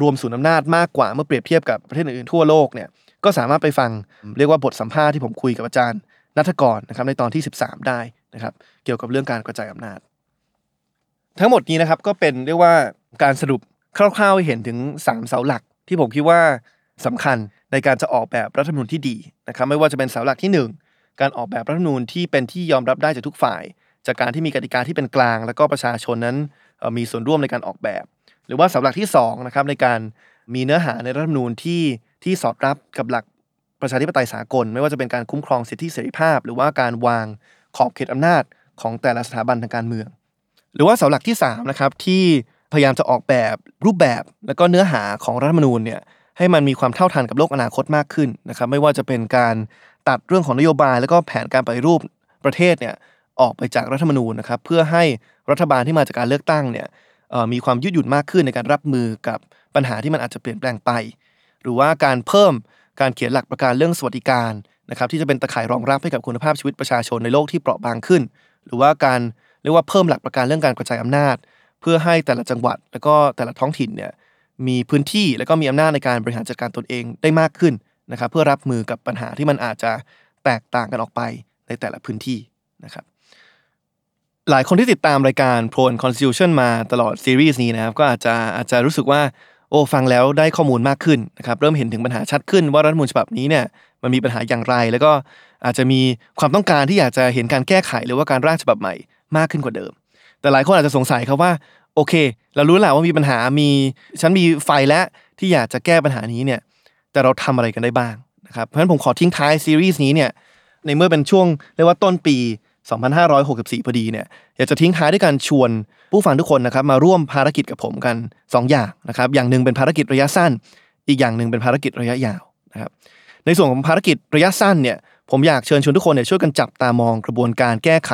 รวมศูนย์อำนาจมากกว่าเมื่อเปรียบเทียบกับประเทศอื่นๆทั่วโลกเนี่ยก็สามารถไปฟังเรียกว่าบทสัมภาษณ์ที่ผมคุยกับอาจารย์นัทกรนะครับในตอนที่ 13 ได้นะครับเกี่ยวกับเรื่องการกระจายอำนาจ ทั้งหมดนี้นะครับก็เป็นเรียกว่าการสรุปคร่าวๆให้เห็นถึง 3 เสาหลักที่ผมคิดว่าสำคัญ ในการจะออกแบบรัฐธรรมนูญที่ดีนะครับไม่ว่าจะเป็นเสาหลักที่ 1 การออกแบบรัฐธรรมนูญที่เป็นที่ยอมรับได้จากทุกฝ่าย จากการที่มีกติกาที่เป็นกลาง แล้วก็ประชาชนนั้นมีส่วนร่วมในการออกแบบ หรือว่าเสาหลักที่2นะครับในการมีเนื้อหาในรัฐธรรมนูญที่ที่สอดรับกับหลักประชาธิปไตยสากล ไม่ว่าจะเป็นการคุ้มครองสิทธิเสรีภาพ หรือว่าการวางขอบเขตอำนาจของแต่ละสถาบันทางการเมือง หรือว่าเสาหลักที่3นะครับที่พยายามจะออกแบบรูปแบบและก็เนื้อหาของรัฐธรรมนูญเนี่ย ให้มันมีความเท่าทันกับโลกอนาคตมากขึ้นนะครับ ไม่ว่าจะเป็นการตัดเรื่องของนโยบาย แล้วก็แผนการปฏิรูปประเทศเนี่ยออกไปจากรัฐธรรมนูญนะครับ เพื่อให้รัฐบาลที่มาจากการเลือกตั้งเนี่ยมีความยืดหยุ่นมากขึ้นในการรับมือกับปัญหาที่มันอาจจะเปลี่ยนแปลงไป หรือว่าการเพิ่มการเขียนหลักประกันเรื่องสวัสดิการนะครับ ที่จะเป็นตะข่ายรองรับให้กับคุณภาพชีวิตประชาชนในโลกที่เปราะบางขึ้น หรือว่าการเรียกว่าเพิ่มหลักประกันเรื่องการกระจายอำนาจ เพื่อให้แต่ละจังหวัด แล้วก็แต่ละท้องถิ่นเนี่ย มีพื้นที่และก็มีอำนาจในการบริหารจัดการตนเองได้มากขึ้นนะครับเพื่อรับมือกับปัญหาที่มันอาจจะแตกต่างกันออกไปในแต่ละพื้นที่นะครับหลายคนที่ติดตามรายการ Pro and Constitution มาตลอดซีรีส์นี้นะครับก็อาจจะอาจจะรู้สึกว่าโอ้ฟังแล้วได้ข้อมูลมากขึ้นนะครับเริ่มเห็นถึงปัญหาชัดขึ้นว่ารัฐมนูญฉบับนี้เนี่ยมันมีปัญหาอย่างไร แล้วก็อาจจะมีความต้องการที่อยากจะเห็นการแก้ไขหรือว่าการร่างฉบับใหม่มากขึ้นกว่าเดิม แต่หลายคนอาจจะสงสัยครับว่า โอเค เรารู้แหละว่ามีปัญหามีฉันมีไฟแล้วที่อยากจะแก้ปัญหานี้เนี่ย แต่เราทำอะไรกันได้บ้างนะครับเพราะฉะนั้นผมขอทิ้งท้ายซีรีส์นี้เนี่ยในเมื่อเป็นช่วงเรียกว่าต้นปี 2564 พอดีเนี่ยอยากจะทิ้งท้ายด้วยการชวนผู้ฟังทุกคนนะครับมาร่วมภารกิจกับผมกัน 2 อย่างนะครับอย่างหนึ่งเป็นภารกิจระยะสั้น อีกอย่างหนึ่งเป็นภารกิจระยะยาวนะครับในส่วนของภารกิจระยะสั้นเนี่ยผมอยากเชิญชวนทุกคนเนี่ยช่วยกันจับตามองกระบวนการแก้ไข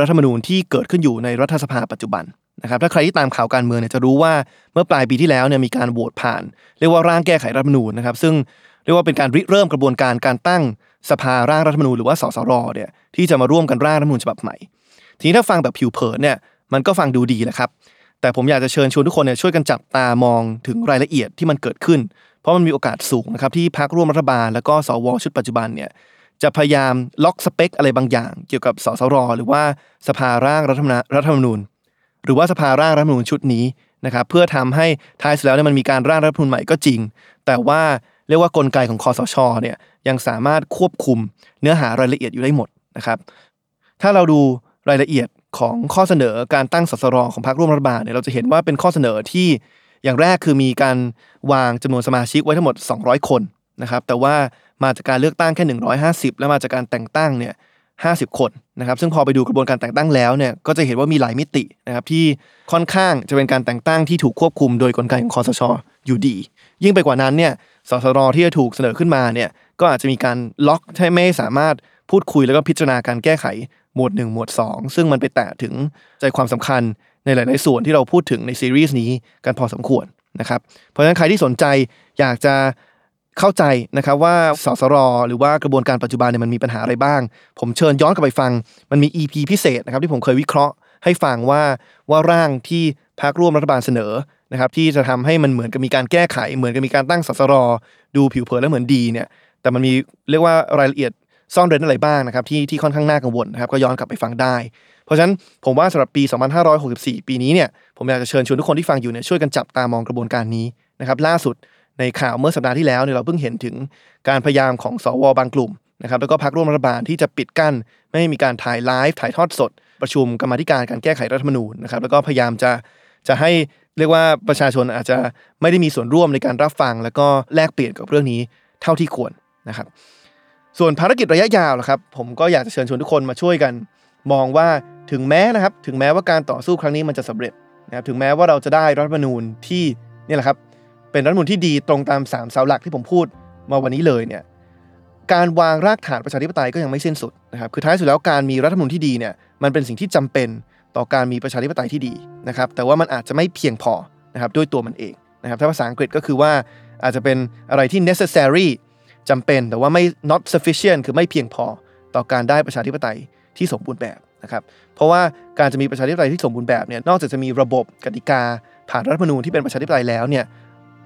รัฐธรรมนูญที่เกิดขึ้นอยู่ในรัฐสภาปัจจุบัน นะครับถ้าใครที่ตามข่าวการเมืองเนี่ยจะรู้ว่าเมื่อปลายปีที่แล้วเนี่ยมีการโหวตผ่าน เรียกว่าร่างแก้ไขรัฐมนูญนะครับ ซึ่งเรียกว่าเป็นการริเริ่มกระบวนการการตั้งสภาร่างรัฐมนูญหรือว่าสสรเนี่ยที่จะมาร่วมกันร่างรัฐมนูญฉบับใหม่ ทีนี้ถ้าฟังแบบผิวเผินเนี่ยมันก็ฟังดูดีแหละครับ แต่ผมอยากจะเชิญชวนทุกคนเนี่ยช่วยกันจับตามองถึงรายละเอียดที่มันเกิดขึ้น เพราะมันมีโอกาสสูงนะครับที่พรรคร่วมรัฐบาล แล้วก็สวชุดปัจจุบันเนี่ยจะพยายามล็อกสเปคอะไรบางอย่าง เกี่ยวกับสสรหรือว่าสภาร่างรัฐธรรมรัฐธรรมนูญ หรือว่าสภาร่างรัฐมนูญชุดนี้นะครับเพื่อทำให้ท้ายสุดแล้วเนี่ยมันมีการร่างรัฐมนูญใหม่ก็จริง แต่ว่าเรียกว่ากลไกของคอสชเนี่ยยังสามารถควบคุมเนื้อหารายละเอียดอยู่ได้หมดนะครับ ถ้าเราดูรายละเอียดของข้อเสนอการตั้งสสรของพรรคร่วมรัฐบาลเนี่ยเราจะเห็นว่าเป็นข้อเสนอที่อย่างแรกคือมีการวางจำนวนสมาชิกไว้ทั้งหมด 200 คนนะครับแต่ว่ามาจากการเลือกตั้งแค่ 150 แล้วมาจากการแต่งตั้งเนี่ย 50 คนนะครับซึ่งพอไปดูกระบวนการแต่งตั้งแล้วเนี่ยก็จะเห็นว่ามีหลายมิตินะครับที่ค่อนข้างจะเป็นการแต่งตั้งที่ถูกควบคุมโดยกลไกของคอสชอยู่ดี ยิ่งไปกว่านั้นเนี่ยสสรที่จะถูกเสนอขึ้นมาเนี่ยก็อาจจะมีการล็อกให้ไม่สามารถพูดคุยแล้วก็พิจารณาการแก้ไขหมวด 1 หมวด 2 ซึ่งมันไปแตะถึงใจความสำคัญในหลาย ๆ ส่วนที่เราพูดถึงในซีรีส์นี้กันพอสมควรนะครับเพราะฉะนั้นใครที่สนใจอยากจะ เข้าใจนะครับว่าสสรหรือว่ากระบวนการปัจจุบันเนี่ยมันมีปัญหาอะไรบ้าง ผมเชิญย้อนกลับไปฟัง มันมี EP พิเศษนะครับที่ผมเคยวิเคราะห์ให้ฟังว่าว่าร่างที่พรรคร่วมรัฐบาลเสนอนะครับที่จะทำให้มันเหมือนกับมีการแก้ไข เหมือนกับมีการตั้งสสรดูผิวเผินแล้วเหมือนดีเนี่ยแต่มันมีเรียกว่ารายละเอียดซ่อนเร้นอะไรบ้างนะครับที่ที่ค่อนข้างน่ากังวลนะครับก็ย้อนกลับไปฟังได้ เพราะฉะนั้นผมว่าสำหรับปี 2564 ปีนี้เนี่ยผมอยากจะเชิญชวนทุกคนที่ฟังอยู่เนี่ยช่วยกันจับตามองกระบวนการนี้นะครับล่าสุด ในข่าวเมื่อสัปดาห์ที่แล้วเนี่ยเราเพิ่งเห็นถึงการพยายามของสวบางกลุ่มนะครับแล้วก็พรรคร่วมรัฐบาลที่จะปิดกั้น ไม่ให้มีการถ่ายไลฟ์ถ่ายทอดสด ประชุมกรรมธิการการแก้ไขรัฐธรรมนูญนะครับแล้วก็พยายามจะจะให้เรียกว่าประชาชนอาจจะไม่ได้มีส่วนร่วมในการรับฟัง แล้วก็แลกเปลี่ยนกับเรื่องนี้เท่าที่ควรนะครับ ส่วนภารกิจระยะยาวนะครับ ผมก็อยากจะเชิญชวนทุกคนมาช่วยกัน มองว่าถึงแม้นะครับ ถึงแม้ว่าการต่อสู้ครั้งนี้มันจะสำเร็จนะครับถึงแม้ว่าเราจะได้รัฐธรรมนูญที่นี่แหละครับ เป็นรัฐมนูญที่ดีตรงตามสามเสาหลักที่ผมพูดมาวันนี้เลยเนี่ยการวางรากฐานประชาธิปไตยก็ยังไม่สิ้นสุดนะครับคือท้ายสุดแล้วการมีรัฐธรรมนูญที่ดีเนี่ยมันเป็นสิ่งที่จำเป็นต่อการมีประชาธิปไตยที่ดีนะครับแต่ว่ามันอาจจะไม่เพียงพอนะครับด้วยตัวมันเองนะครับถ้าภาษาอังกฤษก็คือว่าอาจจะเป็นอะไรที่ necessary จำเป็นแต่ว่าไม่ not sufficient คือไม่เพียงพอต่อการได้ประชาธิปไตยที่สมบูรณ์แบบนะครับเพราะว่าการจะมีประชาธิปไตยที่สมบูรณ์แบบเนี่ยนอกจากจะมีระบบกติกาผ่านรัฐธรรมนูญที่เป็นประชาธิปไตยแล้วเนี่ย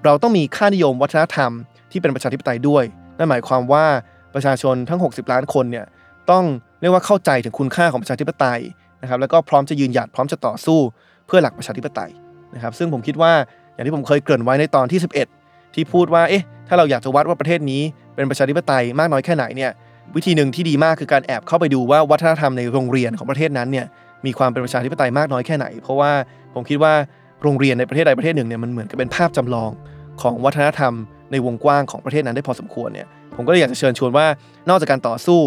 เราต้องมีค่านิยมวัฒนธรรมที่เป็นประชาธิปไตยด้วย นั่นหมายความว่าประชาชนทั้ง 60 ล้านคนเนี่ยต้องเรียกว่าเข้าใจถึงคุณค่าของประชาธิปไตยนะครับแล้วก็พร้อมจะยืนหยัดพร้อมจะต่อสู้เพื่อหลักประชาธิปไตยนะครับซึ่งผมคิดว่าอย่างที่ผมเคยเกริ่นไว้ในตอนที่ 11 ที่พูดว่าเอ๊ะถ้าเราอยากจะวัดว่าประเทศนี้เป็นประชาธิปไตยมากน้อยแค่ไหนเนี่ยวิธีหนึ่งที่ดีมากคือการแอบเข้าไปดูว่าวัฒนธรรมในโรงเรียนของประเทศนั้นเนี่ยมีความเป็นประชาธิปไตยมากน้อยแค่ไหน เพราะว่าผมคิดว่า โรงเรียนในประเทศใดประเทศหนึ่งเนี่ยมันเหมือนกับเป็นภาพจำลองของวัฒนธรรมในวงกว้างของประเทศนั้นได้พอสมควรเนี่ยผมก็เลยอยากจะเชิญชวนว่านอกจากการต่อสู้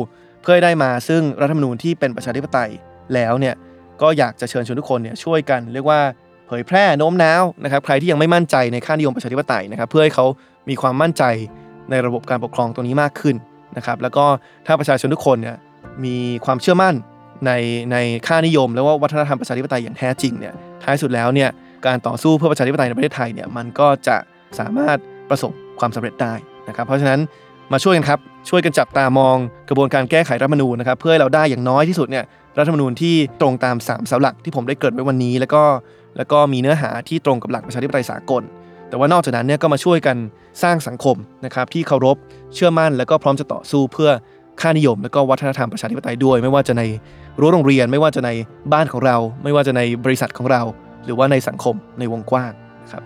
เพื่อได้มาซึ่งรัฐธรรมนูญที่เป็นประชาธิปไตยแล้วเนี่ยก็อยากจะเชิญชวนทุกคนเนี่ยช่วยกันเรียกว่าเผยแพร่โน้มน้าวนะครับใครที่ยังไม่มั่นใจในค่านิยมประชาธิปไตยนะครับเพื่อให้เขามีความมั่นใจในระบบการปกครองตรงนี้มากขึ้นนะครับแล้วก็ถ้าประชาชนทุกคนเนี่ยมีความเชื่อมั่นในในค่านิยม แล้วว่าวัฒนธรรมประชาธิปไตยอย่างแท้จริงเนี่ยท้ายสุดแล้วเนี่ย การต่อสู้เพื่อประชาธิปไตยในประเทศไทยเนี่ยมันก็จะสามารถประสบความสำเร็จได้นะครับ เพราะฉะนั้นมาช่วยกันครับช่วยกันจับตามองกระบวนการแก้ไขรัฐมนูญนะครับ เพื่อให้เราได้อย่างน้อยที่สุดเนี่ยรัฐมนูญที่ตรงตาม3เสาหลักที่ผมได้เกิดไว้วันนี้ แล้วก็แล้วก็มีเนื้อหาที่ตรงกับหลักประชาธิปไตยสากล แต่ว่านอกจากนั้นเนี่ยก็มาช่วยกันสร้างสังคมนะครับที่เคารพเชื่อมั่น แล้วก็พร้อมจะต่อสู้เพื่อค่านิยม แล้วก็วัฒนธรรมประชาธิปไตยด้วย ไม่ว่าจะในรั้วโรงเรียน ไม่ว่าจะในบ้านของเรา ไม่ว่าจะในบริษัทของเรา หรือว่าในสังคมในวงกว้างนะครับ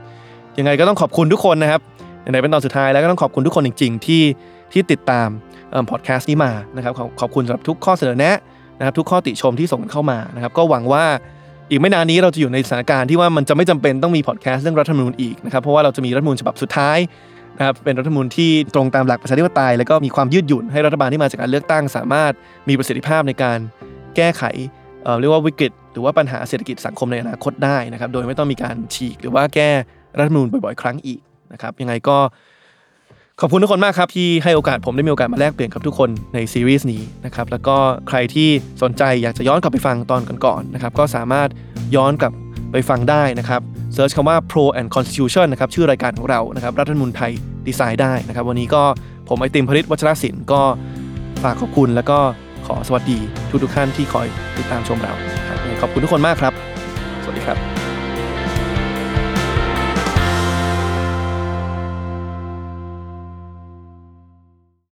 ยังไงก็ต้องขอบคุณทุกคนนะครับไหนเป็นตอนสุดท้ายแล้วก็ต้องขอบคุณทุกคนจริง ๆ ที่ที่ติดตามพอดแคสต์นี้มานะครับขอบขอบคุณสำหรับทุกข้อเสนอแนะนะครับทุกข้อติชมที่ส่งเข้ามานะครับก็หวังว่าอีกไม่นานนี้เราจะอยู่ในสถานการณ์ที่ว่ามันจะไม่จำเป็นต้องมีพอดแคสต์เรื่องรัฐธรรมนูญอีกนะครับเพราะว่าเราจะมีรัฐธรรมนูญฉบับสุดท้ายนะครับเป็นรัฐธรรมนูญที่ตรงตามหลักประชาธิปไตยแล้วก็มีความยืดหยุ่นให้รัฐบาลที่มาจากการเลือกตั้ง สามารถมีประสิทธิภาพในการแก้ไขเเรียกว่าวิกฤต รือว่าปัญหาเศรษฐกิจสังคมในอนาคตได้นะครับ โดยไม่ต้องมีการฉีกหรือว่าแก้รัฐธรรมนูญบ่อยๆ ครั้งอีกนะครับ ยังไงก็ขอบคุณทุกคนมากครับ ที่ให้โอกาสผมได้มีโอกาสมาแลกเปลี่ยนกับทุกคนในซีรีส์นี้นะครับแล้วก็ใครที่สนใจอยากจะย้อนกลับไปฟังตอนก่อนๆนะครับก็สามารถย้อนกลับไปฟังได้นะครับเซิร์ชคำว่า pro and constitution นะครับชื่อรายการของเรานะครับรัฐธรรมนูญไทยดีไซน์ได้นะครับ วันนี้ก็ผมไอติมพริตวัชรศิลป์ก็ฝากขอบคุณแล้วก็ ขอสวัสดีทุกทุกท่านที่คอยติดตามชมเราขอบคุณทุกคนมากครับ สวัสดีครับ